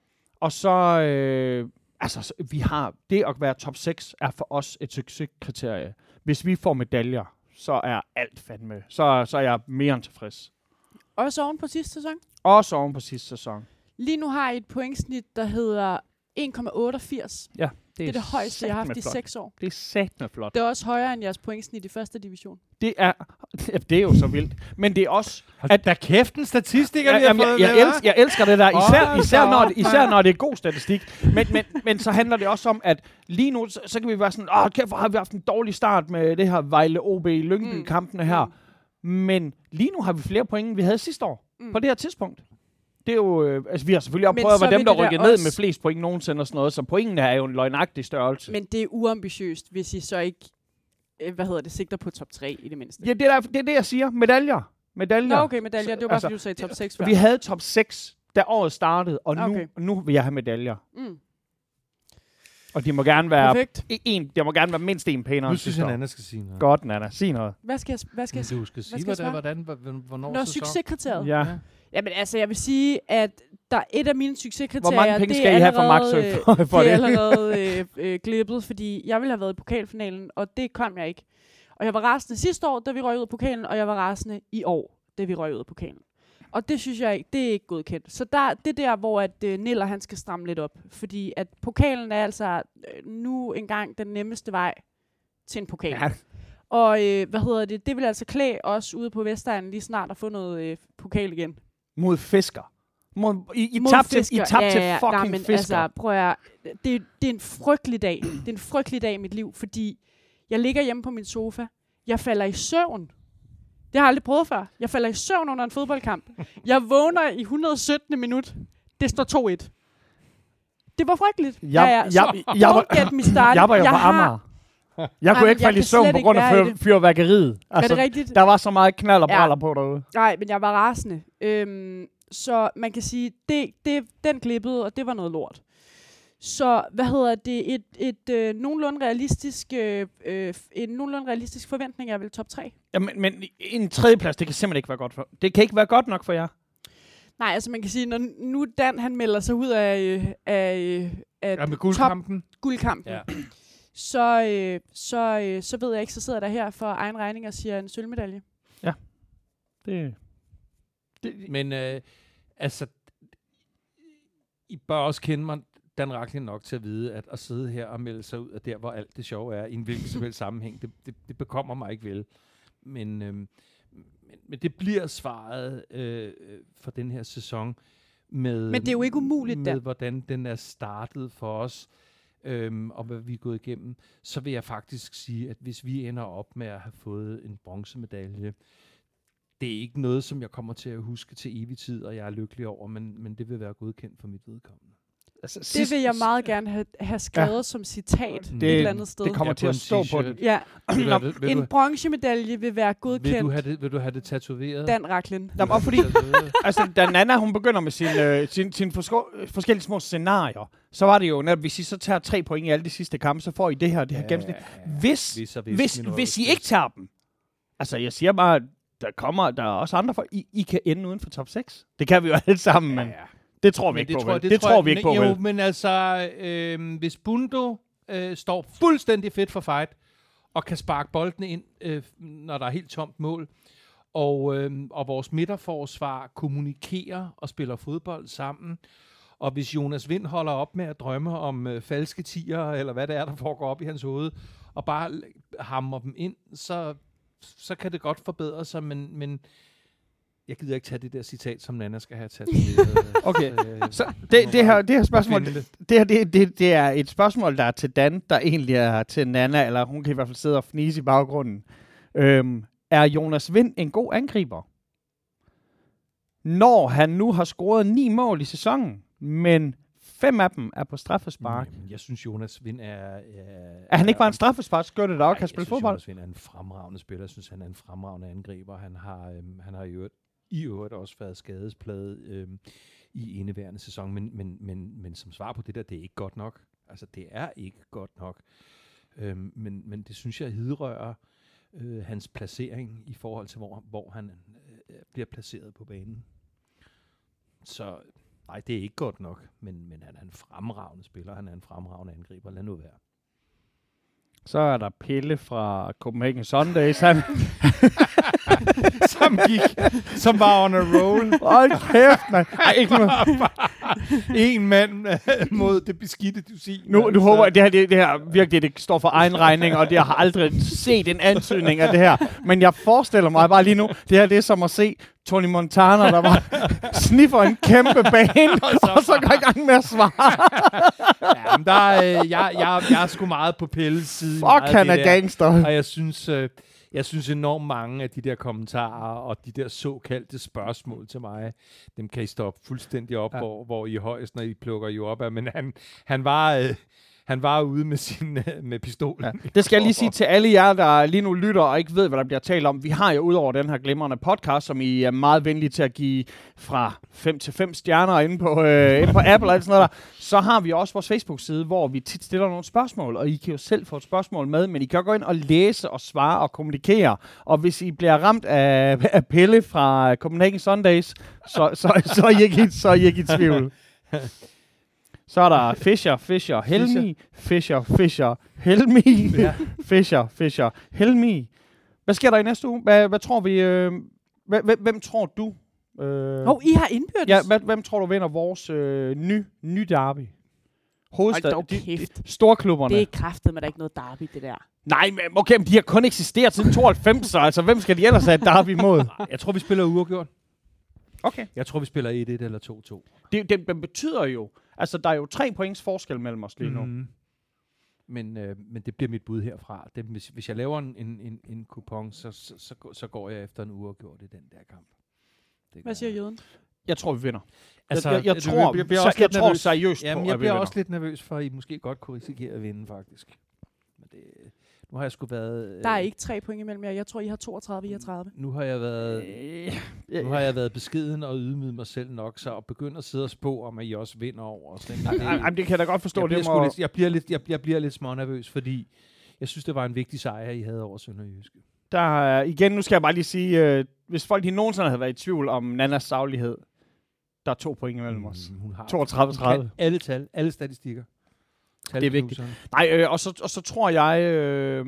Og så, øh, altså, så vi har, det at være top 6 er for os et succeskriterie. Hvis vi får medaljer, så er alt fandme. Så, så er jeg mere end tilfreds. Også oven på sidste sæson. Også oven på sidste sæson. Lige nu har I et pointsnit, der hedder 1,88. Ja, Det er det højeste, jeg har haft i flot. 6 år. Det er satme flot. Det er også højere end jeres pointsnit i første division. Det er, det er jo så vildt. Men det er også... At der kæft en statistiker, Jeg, vi har jamen, jeg, jeg, hva'? elsker, jeg elsker det der, især, især, når, det, især når det er god statistik. Men, men, men så handler det også om, at lige nu, så, så kan vi være sådan, åh, kæft, hvor har vi haft en dårlig start med det her Vejle OB Lyngby-kampene her. Men lige nu har vi flere point, end vi havde sidste år, Mm. på det her tidspunkt. Det er jo, øh, altså vi har selvfølgelig også prøvet at være dem, der det rykker ned også- med flest point nogensinde og sådan noget, så pointene er jo en løgnagtig størrelse. Men det er uambitiøst, hvis I så ikke, øh, hvad hedder det, sigter på top 3 i det mindste. Ja, det er, der, det er det, jeg siger. Medaljer. Medaljer. Nå, okay, medaljer. Det var bare, Altså, fordi du sagde top 6 før. Vi havde top 6, da året startede, og nu, Okay. nu vil jeg have medaljer. Mm. Og de må gerne være Perfekt. en, der må gerne være mindst en pænere Nu synes jeg. Nana skal sige noget. Godt, Nana. Sig noget. Hvad skal jeg, hvad skal jeg du skal sige, skal hvad det er, svare? hvordan, hvordan, hvornår Nå, sæson? succeskriteriet. Ja. Ja. Jamen altså, jeg vil sige, at der er et af mine succeskriterier, Hvor mange penge det skal er I have fra Maxø for, for det er det? allerede øh, øh, glippet, fordi jeg ville have været i pokalfinalen, og det kom jeg ikke. Og jeg var rasende sidste år, da vi røg ud af pokalen, og jeg var rasende i år, da vi røg ud af pokalen. Og det synes jeg ikke, det er ikke godkendt. Så der, det er der, hvor at, øh, Niller han skal stramme lidt op. Fordi at pokalen er altså øh, nu engang den nemmeste vej til en pokal. Ja. Og øh, hvad hedder det? Det vil altså klæde os ude på Vestegnen lige snart at få noget øh, pokal igen. Mod fisker. Mod, I, I Mod tabte til, I fisker. tabte ja, ja, ja. fucking Nej, men fisker. Altså, prøv at, det, det er en frygtelig dag. Det er en frygtelig dag i mit liv, fordi jeg ligger hjemme på min sofa. Jeg falder i søvn. Det har jeg aldrig prøvet før. Jeg falder i søvn under en fodboldkamp. Jeg vågner i 117. minut. Det står 2-1. Det var frygteligt. jeg, ja, ja. jeg, Så jeg, jeg, get me started. jeg var jo på har- Amager. Jeg kunne men ikke falde i søvn på grund af fyr, fyrværkeriet. Er det rigtigt? der var så meget knald og Ja. braller på derude. Nej, men jeg var rasende. Øhm, så man kan sige, det, det, den klippede, og det var noget lort. Så hvad hedder det? Et, et øh, nogenlunde realistisk, øh, øh, en nogenlunde realistisk forventning er vel top 3? Ja, men, men en tredjeplads, det kan simpelthen ikke være godt for. Det kan ikke være godt nok for jer. Nej, altså man kan sige, når nu Dan han melder sig ud af, øh, af, øh, af Ja, med top guldkampen. guldkampen, Ja. Så, øh, så, øh, så ved jeg ikke, så sidder der her for egen regning og siger en sølvmedalje. Det, det, Men øh, altså, I bør også kende mig, Dan Racklin nok til at vide, at at sidde her og melde sig ud af der, hvor alt det sjove er, i en hvilken som helst sammenhæng, det, det, det bekommer mig ikke vel. Men, øh, men, men det bliver svaret øh, øh, for den her sæson med, Men det er jo ikke umuligt, med Dan. hvordan den er startet for os, øhm, og hvad vi er gået igennem, så vil jeg faktisk sige, at hvis vi ender op med at have fået en bronzemedalje, det er ikke noget, som jeg kommer til at huske til evig tid, og jeg er lykkelig over, men, men det vil være godkendt for mit vedkommende altså, Det vil jeg meget gerne have, have skrevet ja. som citat Det- et eller andet sted. det kommer Ja, til at stå på den. Ja, Vil du, det- vil, en bronzemedalje vil være vil, godkendt. du have det, vil du have det tatoveret? Dan Racklin. Jamen, og fordi, altså, da Nana, hun begynder med sin, øh, sin, sin forsko- forskellige små scenarier, så var det jo, netop, hvis I så tager tre point i alle de sidste kampe, så får I det her, det her ja, gennemsnit. Hvis, Hvis hvis, hvis, hvis I ikke tager dem, altså jeg siger bare, der kommer, der er også andre for, I, I kan ende uden for top 6. Det kan vi jo alle sammen, men Det tror vi ikke på, tror? Det, tror vi ikke på, Jo, vel? men altså, øh, hvis Bundo øh, står fuldstændig fedt for fight, og kan sparke boldene ind, øh, når der er helt tomt mål, og, øh, og vores midterforsvar kommunikerer og spiller fodbold sammen, og hvis Jonas Vind holder op med at drømme om øh, falske tiger, eller hvad det er, der foregår op i hans hoved, og bare hammer dem ind, så, så kan det godt forbedre sig, men, men jeg gider ikke tage det der citat, som Nana skal have taget. Okay, Så det, det, her, det her spørgsmål, det. det, her, det, det, det er et spørgsmål, der er til Dan, der egentlig er til Nana, eller hun kan i hvert fald sidde og fnise i baggrunden. Øhm, er Jonas Vind en god angriber? Når han nu har scoret ni mål i sæsonen, men fem af dem er på straffespark. Jamen, jeg synes, Jonas Vind er... Er, Er han ikke bare en straffesparkskytte, der også kan spille jeg synes, fodbold? Jonas Vind er en fremragende spiller. Jeg synes, han er en fremragende angriber. Han har, øhm, han har i øvrigt, i øvrigt også været skadespladet øh, i indeværende sæson. Men, men, men, men som svar på det der, det er ikke godt nok. Altså, det er ikke godt nok. Øh, men, men det synes jeg hidrører øh, hans placering i forhold til, hvor, hvor han øh, bliver placeret på banen. Så nej, det er ikke godt nok. Men, men han er en fremragende spiller. Han er en fremragende angriber. Lad nu være. Så er der Pelle fra Copenhagen Sundays. Han, som gik, som var on a roll. hold kæft, mand. Ej, ikke nu. en mand øh, mod det beskidte dusin. Nu, nu Altså, håber jeg, det her, det, det her virkelig det står for egen regning, og det, jeg har aldrig set en antydning af det her. Men jeg forestiller mig bare lige nu, det her det er som at se Tony Montana, der bare sniffer en kæmpe bane, og så går i gang med at svare. Ja, men der, er, øh, jeg, jeg, jeg er sgu meget på Pelles side. Fuck, han er der. gangster. Og jeg synes, øh, jeg synes enormt mange af de der kommentarer og de der såkaldte spørgsmål til mig, dem kan I stoppe fuldstændig op, Ja. hvor, hvor I højst, når I plukker jo op af. Men han, han var... Øh, han var ude med sin øh, med pistolen. Ja. Det skal jeg lige sige til alle jer, der lige nu lytter og ikke ved, hvad der bliver talt om. Vi har jo udover den her glimrende podcast, som I er meget venlige til at give fra 5 til 5 stjerner inde på, øh, inde på Apple og sådan noget der, så har vi også vores Facebook-side, hvor vi tit stiller nogle spørgsmål, og I kan jo selv få et spørgsmål med, men I kan gå ind og læse og svare og kommunikere. Og hvis I bliver ramt af, af Pelle fra Copenhagen Sundays, så, så, så, er I ikke, så er I ikke i tvivl. Så er der Fischer, Fischer, Helmi, Fischer, Fischer, Helmi, Ja. Fischer, Fischer, Helmi. Hvad sker der i næste uge? Hvad, hvad tror vi? Øh, hvem, hvem, tror du? Øh, Hov, I har indbyrdes. ja, hvem, hvem tror du vinder vores øh, ny, ny derby? Hovedstad, Hold dog de, de, kæft. storklubberne. Det er kraftet, men der er ikke noget derby, det der. Nej, men okay, men de har kun eksisteret siden 92, så altså, hvem skal de ellers have et derby imod? Jeg tror, vi spiller uafgjort. Okay. Jeg tror, vi spiller 1-1 eller 2-2. Det, det, det betyder jo, altså der er jo tre points forskel mellem os lige nu. Mm. Men, øh, men det bliver mit bud herfra. Det, hvis, hvis jeg laver en, en, en, en kupon, så, så, så, går- så går jeg efter en uafgjort i den der kamp. Det Hvad siger jøden? Jeg tror, vi vinder. Altså, jeg, jeg, jeg, du- tror, jeg bliver så, også jeg tror nervøs. seriøst Jamen, på, jeg at vi bliver vinder. også lidt nervøs for, at I måske godt kunne risikere at vinde, faktisk. Nu har jeg sgu været... Der er øh, ikke tre point imellem jer. Jeg tror, I har 32, I har 30. Nu har jeg været... Øh, Nu har jeg været beskeden og ydmyget mig selv nok, så at begynde at sidde og spå om, at I også vinder over os. Ej, det kan jeg da godt forstå. jeg, bliver Det må, lidt, jeg, bliver lidt, jeg, jeg bliver lidt smånervøs, fordi jeg synes, det var en vigtig sejr, I havde over Sønderjyske. der, er- igen, nu skal jeg bare lige sige, øh, hvis folk de nogensinde havde været i tvivl om Nannas saglighed, der er to point imellem os. Mm, hun har 32-30. hun kan alle tal, alle statistikker. Det er vigtigt. Nej, øh, og, så, og så tror jeg øh,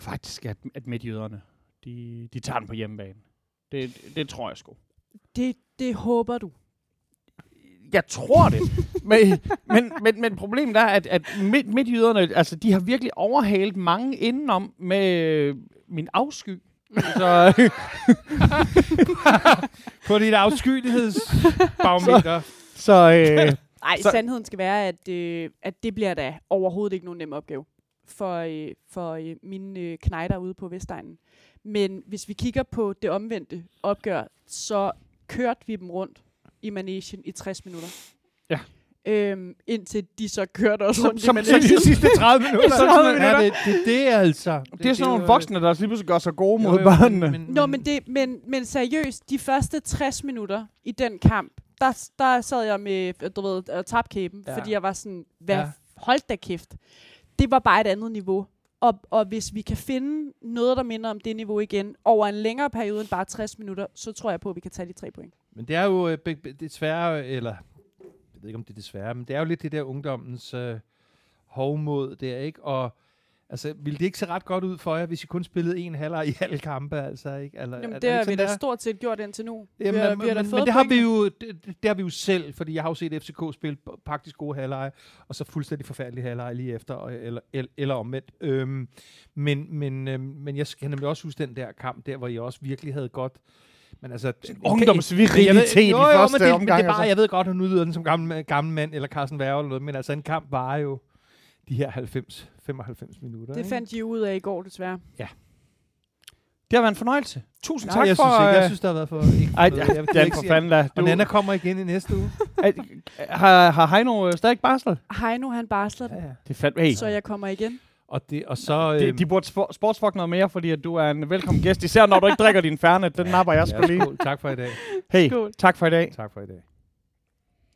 faktisk, at, at midtjyderne, de, de tager den på hjemmebane. Det, det, det tror jeg sgu. Det, det håber du. Jeg tror det. men, men, men, men problemet er, at, at midt, midtjyderne, altså, de har virkelig overhalet mange indenom med øh, min afsky. Så, På dit afskyelighedsbarometer. så øh, Nej, Så- sandheden skal være, at, øh, at det bliver da overhovedet ikke nogen nem opgave for, øh, for øh, mine øh, knejder ude på Vestegnen. Men hvis vi kigger på det omvendte opgør, så kørte vi dem rundt i Manesien i 60 minutter. Ja. Øhm, indtil de så kørte os Som- rundt som- i som Manesien. de sidste 30 minutter. Så, Tredive ja, minutter. det, det, det er altså. det er sådan nogle jo- voksne, der lige pludselig gør sig gode mod Jo, jo, børnene. Men, men, Nå, men, det, men, men seriøst, de første 60 minutter i den kamp, der, der sad jeg med, du ved, uh, tabkæben, Ja. ja. fordi jeg var sådan, hvad, Ja. hold da kæft. Det var bare et andet niveau. Og, og hvis vi kan finde noget, der minder om det niveau igen, over en længere periode end bare 60 minutter, så tror jeg på, at vi kan tage de tre point. Men det er jo øh, be- be- det svære, eller jeg ved ikke om det er desværre, men det er jo lidt det der ungdommens øh, hovmod der, ikke? Og altså, ville det ikke se ret godt ud for jer, hvis I kun spillede en halvleg i alle kampe, altså, ikke? Eller, er Jamen, det det har vi da det er? stort set gjort indtil nu. Jamen, vi har, men, vi har men, det har vi jo det, det har vi jo selv, fordi jeg har jo set FCK spille p- faktisk gode halvleje, og så fuldstændig forfærdelige halvleje lige efter, og, eller, eller, eller omvendt. Øhm, men, men, øhm, men jeg kan nemlig også huske den der kamp der, hvor I også virkelig havde godt men altså, Ungdomsvirilitet i jo, jo, første men det, omgang. Men det er bare, altså. jeg ved godt, at nu lyder den som gammel, gammel mand, eller Carsten Værge eller noget, men altså en kamp var jo de her 90, 95 minutter. Det ikke? fandt de ud af i går, desværre. Det har været en fornøjelse. Tusind Nej, tak jeg for... synes, ikke, jeg øh, synes, det har været for... Ikke Ej, noget. Jeg Dan ikke for fanden da. Og Du, Nana kommer igen i næste uge. Ej, har, har Heino øh, stadig barsel? Heino, han barsler den, Ja, ja. Det fandme... Hey, så jeg kommer igen. Og, det, og så... de, øhm, de burde spo- sportsfuck noget mere, fordi at du er en velkommen gæst. Især når du ikke drikker din færne. Den napper jeg sgu ja, lige. skål. Tak for i dag. Hey, Skål. tak for i dag. Tak for i dag.